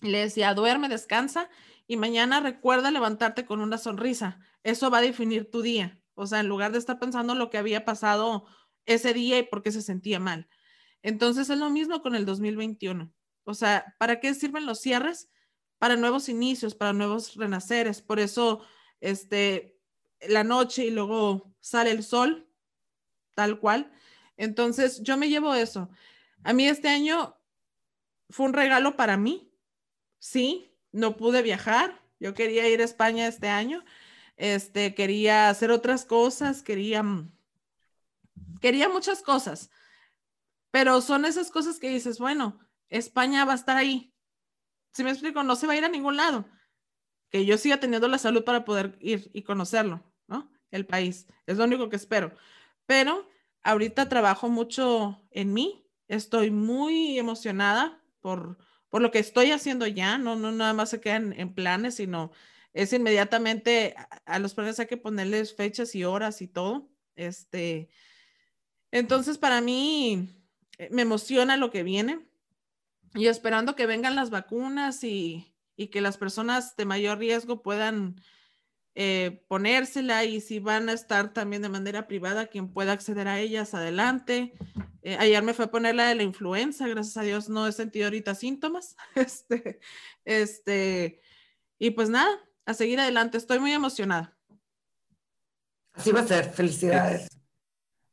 Le decía, duerme, descansa y mañana recuerda levantarte con una sonrisa. Eso va a definir tu día. O sea, en lugar de estar pensando lo que había pasado ese día y por qué se sentía mal. Entonces es lo mismo con el 2021. O sea, ¿para qué sirven los cierres? Para nuevos inicios, para nuevos renaceres. Por eso, este, la noche y luego sale el sol, tal cual. Entonces, yo me llevo eso. A mí este año fue un regalo para mí. Sí, no pude viajar. Yo quería ir a España este año. Este, quería hacer otras cosas, quería, mm, quería muchas cosas. Pero son esas cosas que dices, bueno, España va a estar ahí. Si me explico, no se va a ir a ningún lado. Que yo siga teniendo la salud para poder ir y conocerlo, ¿no? El país. Es lo único que espero. Pero ahorita trabajo mucho en mí. Estoy muy emocionada por, por lo que estoy haciendo ya. No, no nada más se quedan en planes, sino es inmediatamente a, los planes hay que ponerles fechas y horas y todo. Este, entonces, para mí, eh, me emociona lo que viene y esperando que vengan las vacunas y, que las personas de mayor riesgo puedan eh, ponérsela y si van a estar también de manera privada, quien pueda acceder a ellas, adelante. Eh, ayer me fue a poner la de la influenza, gracias a Dios no he sentido ahorita síntomas. Este, este, y pues nada, a seguir adelante, estoy muy emocionada. Así va a ser, felicidades.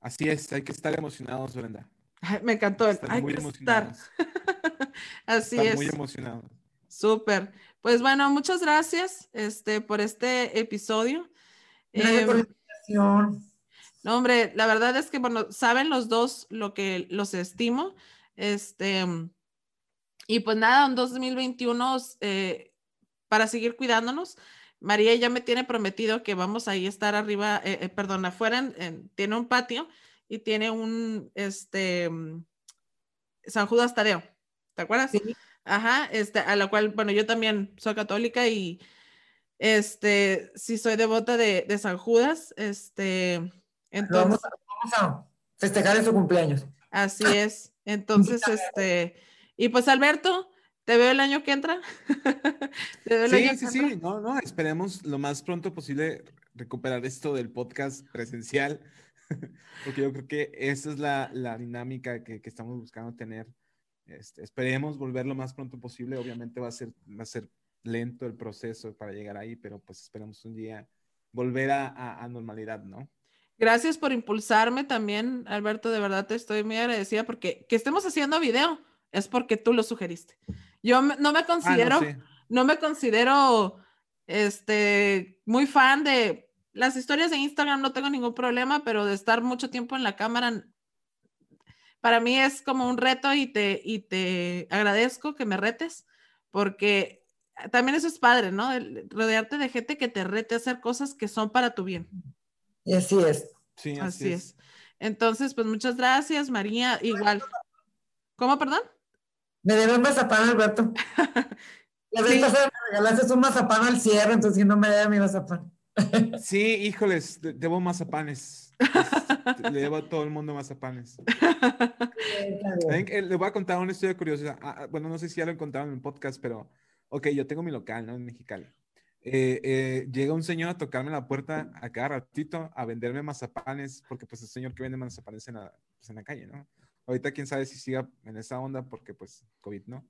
Así es, hay que estar emocionados, Brenda. me encantó el. Hay que estar. Así es. Muy emocionado. Súper. Pues bueno, muchas gracias este, por este episodio. Gracias por la em, invitación. No, hombre, la verdad es que, bueno, saben los dos lo que los estimo. Este, y pues nada, en 2021, eh, para seguir cuidándonos, María ya me tiene prometido que vamos a ir a estar arriba, eh, eh, perdón, afuera, tiene un patio y tiene un, este, San Judas Tadeo, ¿te acuerdas? Sí. Ajá, este, a la cual, bueno, yo también soy católica y, este, sí soy devota de, de San Judas, este, entonces... Vamos a, festejar en su cumpleaños. Así es, entonces, este, y pues Alberto, te veo el año que entra. sí, sí, sí, no, no, esperemos lo más pronto posible recuperar esto del podcast presencial. porque yo creo que esa es la, la dinámica que, que, estamos buscando tener. Este, esperemos volver lo más pronto posible. Obviamente va a, ser, va a ser lento el proceso para llegar ahí, pero pues esperemos un día volver a, a, normalidad, ¿no? Gracias por impulsarme también, Alberto. De verdad te estoy muy agradecida porque que estemos haciendo video es porque tú lo sugeriste. Yo no me ah, considero, no, me considero, este, muy fan de las historias de Instagram no tengo ningún problema, pero de estar mucho tiempo en la cámara, para mí es como un reto y te, y te agradezco que me retes, porque también eso es padre, ¿no? rodearte de gente que te rete a hacer cosas que son para tu bien. Y así es. Sí, así, es. Entonces, pues muchas gracias, María. Igual. ¿Cómo, perdón? Me debe un mazapán, Alberto. La vez pasada me regalaste un mazapán al cierre, entonces no me debe mi mazapán. Sí, híjoles, debo mazapanes. Le debo a todo el mundo mazapanes. Le voy a contar una historia curiosa. Ah, ah, bueno, no sé si ya lo he contado en el podcast, pero ok, yo tengo mi local, ¿no? En Mexicali. Eh, eh, llega un señor a tocarme la puerta a cada ratito a venderme mazapanes, porque pues el señor que vende mazapanes en la, pues, en la calle, ¿no? Ahorita quién sabe si siga en esa onda porque pues COVID, ¿no?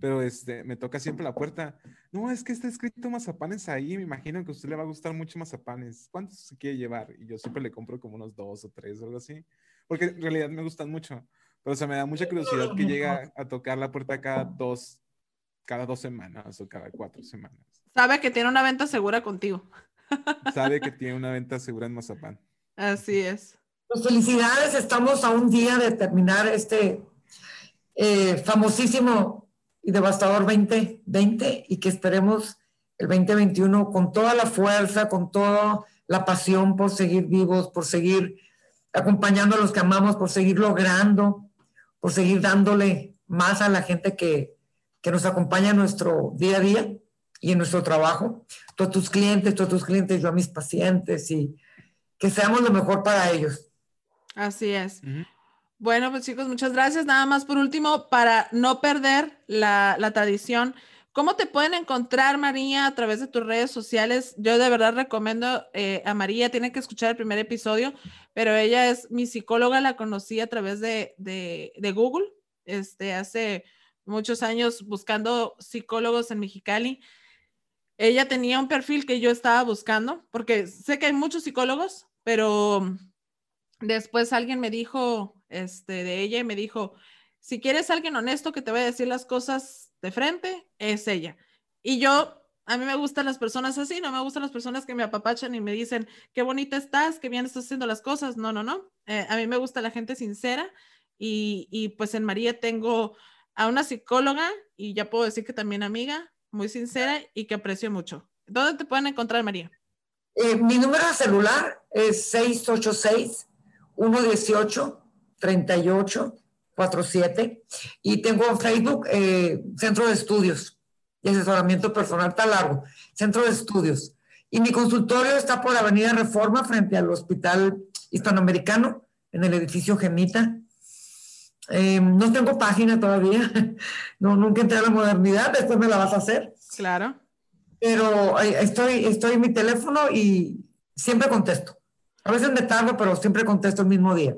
Pero este, me toca siempre la puerta. No, es que está escrito mazapanes ahí, me imagino que a usted le va a gustar mucho mazapanes. ¿Cuántos se quiere llevar? Y yo siempre le compro como unos dos o tres o algo así, porque en realidad me gustan mucho. Pero se me da mucha curiosidad que llega a tocar la puerta cada dos, cada dos semanas o cada cuatro semanas. Sabe que tiene una venta segura contigo. Sabe que tiene una venta segura en mazapán. Así es. Pues felicidades, estamos a un día de terminar este eh, famosísimo y devastador 2020 y que esperemos el 2021 con toda la fuerza, con toda la pasión por seguir vivos, por seguir acompañando a los que amamos, por seguir logrando, por seguir dándole más a la gente que, que nos acompaña en nuestro día a día y en nuestro trabajo. Todos tus clientes, todos tus clientes, yo a mis pacientes y que seamos lo mejor para ellos. Así es. Bueno, pues chicos, muchas gracias. Nada más por último, para no perder la, tradición, ¿cómo te pueden encontrar, María, a través de tus redes sociales? Yo de verdad recomiendo eh, a María, tiene que escuchar el primer episodio, pero ella es mi psicóloga, la conocí a través de, de Google, este, hace muchos años buscando psicólogos en Mexicali. Ella tenía un perfil que yo estaba buscando, porque sé que hay muchos psicólogos, pero después alguien me dijo, este, de ella y me dijo, si quieres alguien honesto que te vaya a decir las cosas de frente, es ella. Y yo, a mí me gustan las personas así, no me gustan las personas que me apapachan y me dicen, qué bonita estás, qué bien estás haciendo las cosas. No, no, no. Eh, a mí me gusta la gente sincera y, y pues en María tengo a una psicóloga y ya puedo decir que también amiga, muy sincera y que aprecio mucho. ¿Dónde te pueden encontrar, María? Eh, mi número celular es 686-118-3847 y tengo en Facebook eh, Centro de Estudios y Asesoramiento Personal, está largo, Centro de Estudios. Y mi consultorio está por Avenida Reforma frente al Hospital Hispanoamericano en el edificio Gemita. Eh, no tengo página todavía, no, nunca entré a la modernidad, después me la vas a hacer. Claro pero estoy, estoy en mi teléfono y siempre contesto. A veces me tardo, pero siempre contesto el mismo día.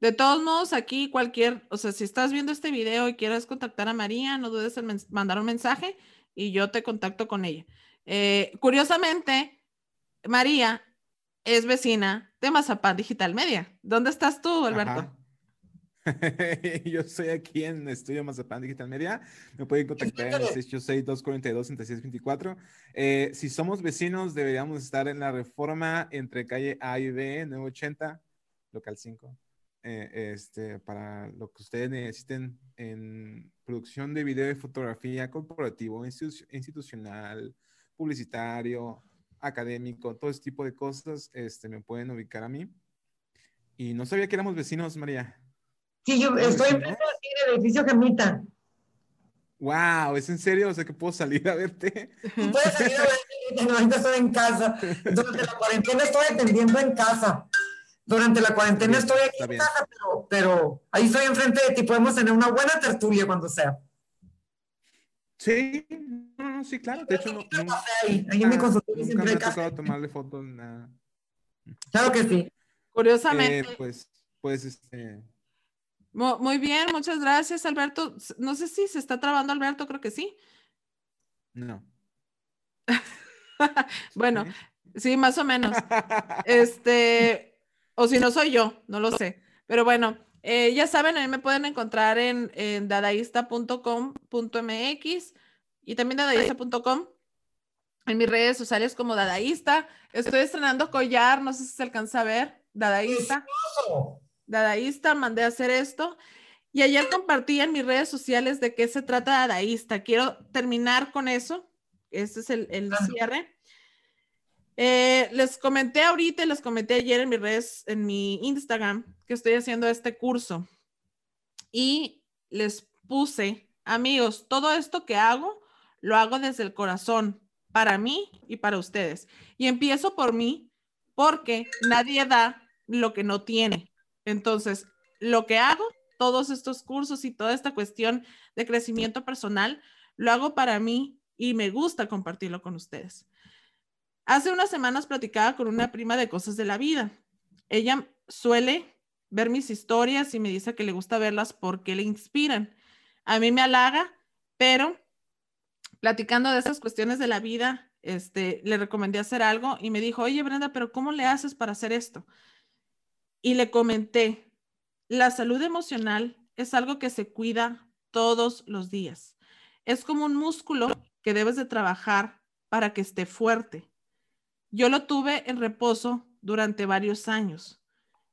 De todos modos, aquí cualquier, o sea, si estás viendo este video y quieres contactar a María, no dudes en mandar un mensaje y yo te contacto con ella. Eh, curiosamente, María es vecina de Mazapán Digital Media. ¿Dónde estás tú, Alberto? Yo estoy aquí en Estudio Mazapán Digital Media. Me pueden contactar en el 686-242-3624. Eh, si somos vecinos, deberíamos estar en la reforma entre calle A y B, 980, local 5. Eh, este, para lo que ustedes necesiten en producción de video y fotografía corporativo, institucional, publicitario, académico, todo ese tipo de cosas, este, me pueden ubicar a mí. Y no sabía que éramos vecinos, María. Sí, yo estoy en el edificio Gemita. Wow, ¿es en serio? O sea que puedo salir a verte. Puedes salir a verte, ahorita estoy en casa. Durante la cuarentena estoy atendiendo en casa. Durante la cuarentena estoy aquí en casa, pero, pero ahí estoy enfrente de ti. Podemos tener una buena tertulia cuando sea. Sí, no, sí, claro. De hecho, no, ahí, ahí en mi consultorio nunca me ha tocado tomarle fotos, nada. Claro que sí. Curiosamente. Eh, pues, pues, este, muy bien, muchas gracias, Alberto. No sé si se está trabando Alberto, creo que sí. No. bueno, ¿Sí? más o menos. Este, o si no soy yo, no lo sé. Pero bueno, eh, ya saben, a mí me pueden encontrar en, en dadaísta.com.mx y también dadaísta.com en mis redes sociales como dadaísta. Estoy estrenando collar, no sé si se alcanza a ver, dadaísta dadaísta, mandé a hacer esto. Y ayer compartí en mis redes sociales de qué se trata dadaísta. Quiero terminar con eso. Este es el, cierre. Eh, les comenté ahorita, les comenté ayer en mis redes, en mi Instagram, que estoy haciendo este curso. Y les puse, amigos, todo esto que hago, lo hago desde el corazón, para mí y para ustedes. Y empiezo por mí, porque nadie da lo que no tiene. Entonces, lo que hago, todos estos cursos y toda esta cuestión de crecimiento personal, lo hago para mí y me gusta compartirlo con ustedes. Hace unas semanas platicaba con una prima de cosas de la vida. Ella suele ver mis historias y me dice que le gusta verlas porque le inspiran. A mí me halaga, pero platicando de esas cuestiones de la vida, este, le recomendé hacer algo y me dijo, oye Brenda, pero ¿cómo le haces para hacer esto? y le comenté, la salud emocional es algo que se cuida todos los días. Es como un músculo que debes de trabajar para que esté fuerte. Yo lo tuve en reposo durante varios años,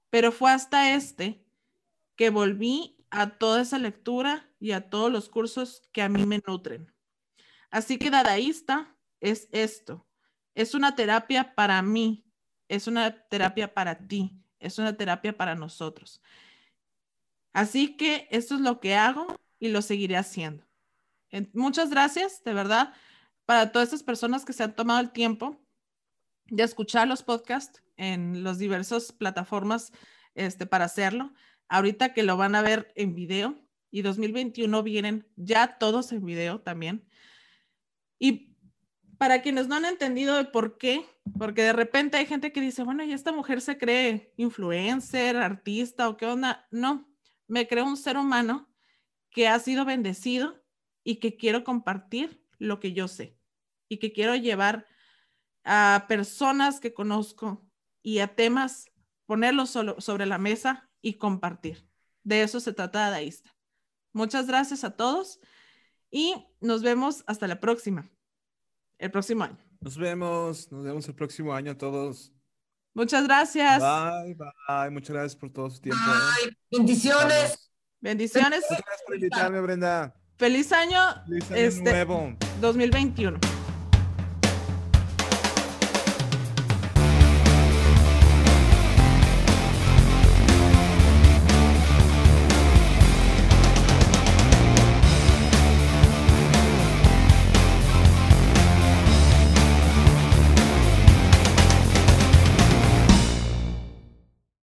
pero fue hasta este que volví a toda esa lectura y a todos los cursos que a mí me nutren. Así que dadaísta es esto. Es una terapia para mí, es una terapia para ti, es una terapia para nosotros. Así que esto es lo que hago y lo seguiré haciendo. Muchas gracias, de verdad, para todas estas personas que se han tomado el tiempo de escuchar los podcasts en las diversas plataformas este, para hacerlo. Ahorita que lo van a ver en video y 2021 vienen ya todos en video también. Y para quienes no han entendido el por qué, porque de repente hay gente que dice, bueno, y esta mujer se cree influencer, artista o qué onda. No, me creo un ser humano que ha sido bendecido y que quiero compartir lo que yo sé y que quiero llevar a personas que conozco y a temas, ponerlos solo sobre la mesa y compartir. De eso se trata Dadaísta. Muchas gracias a todos y nos vemos hasta la próxima, el próximo año. Nos vemos, nos vemos el próximo año a todos. Muchas gracias. Bye, bye. Muchas gracias por todo su tiempo. Bye. Bendiciones. Bendiciones. Muchas gracias por invitarme, Brenda. Feliz año, Feliz año este, nuevo. 2021.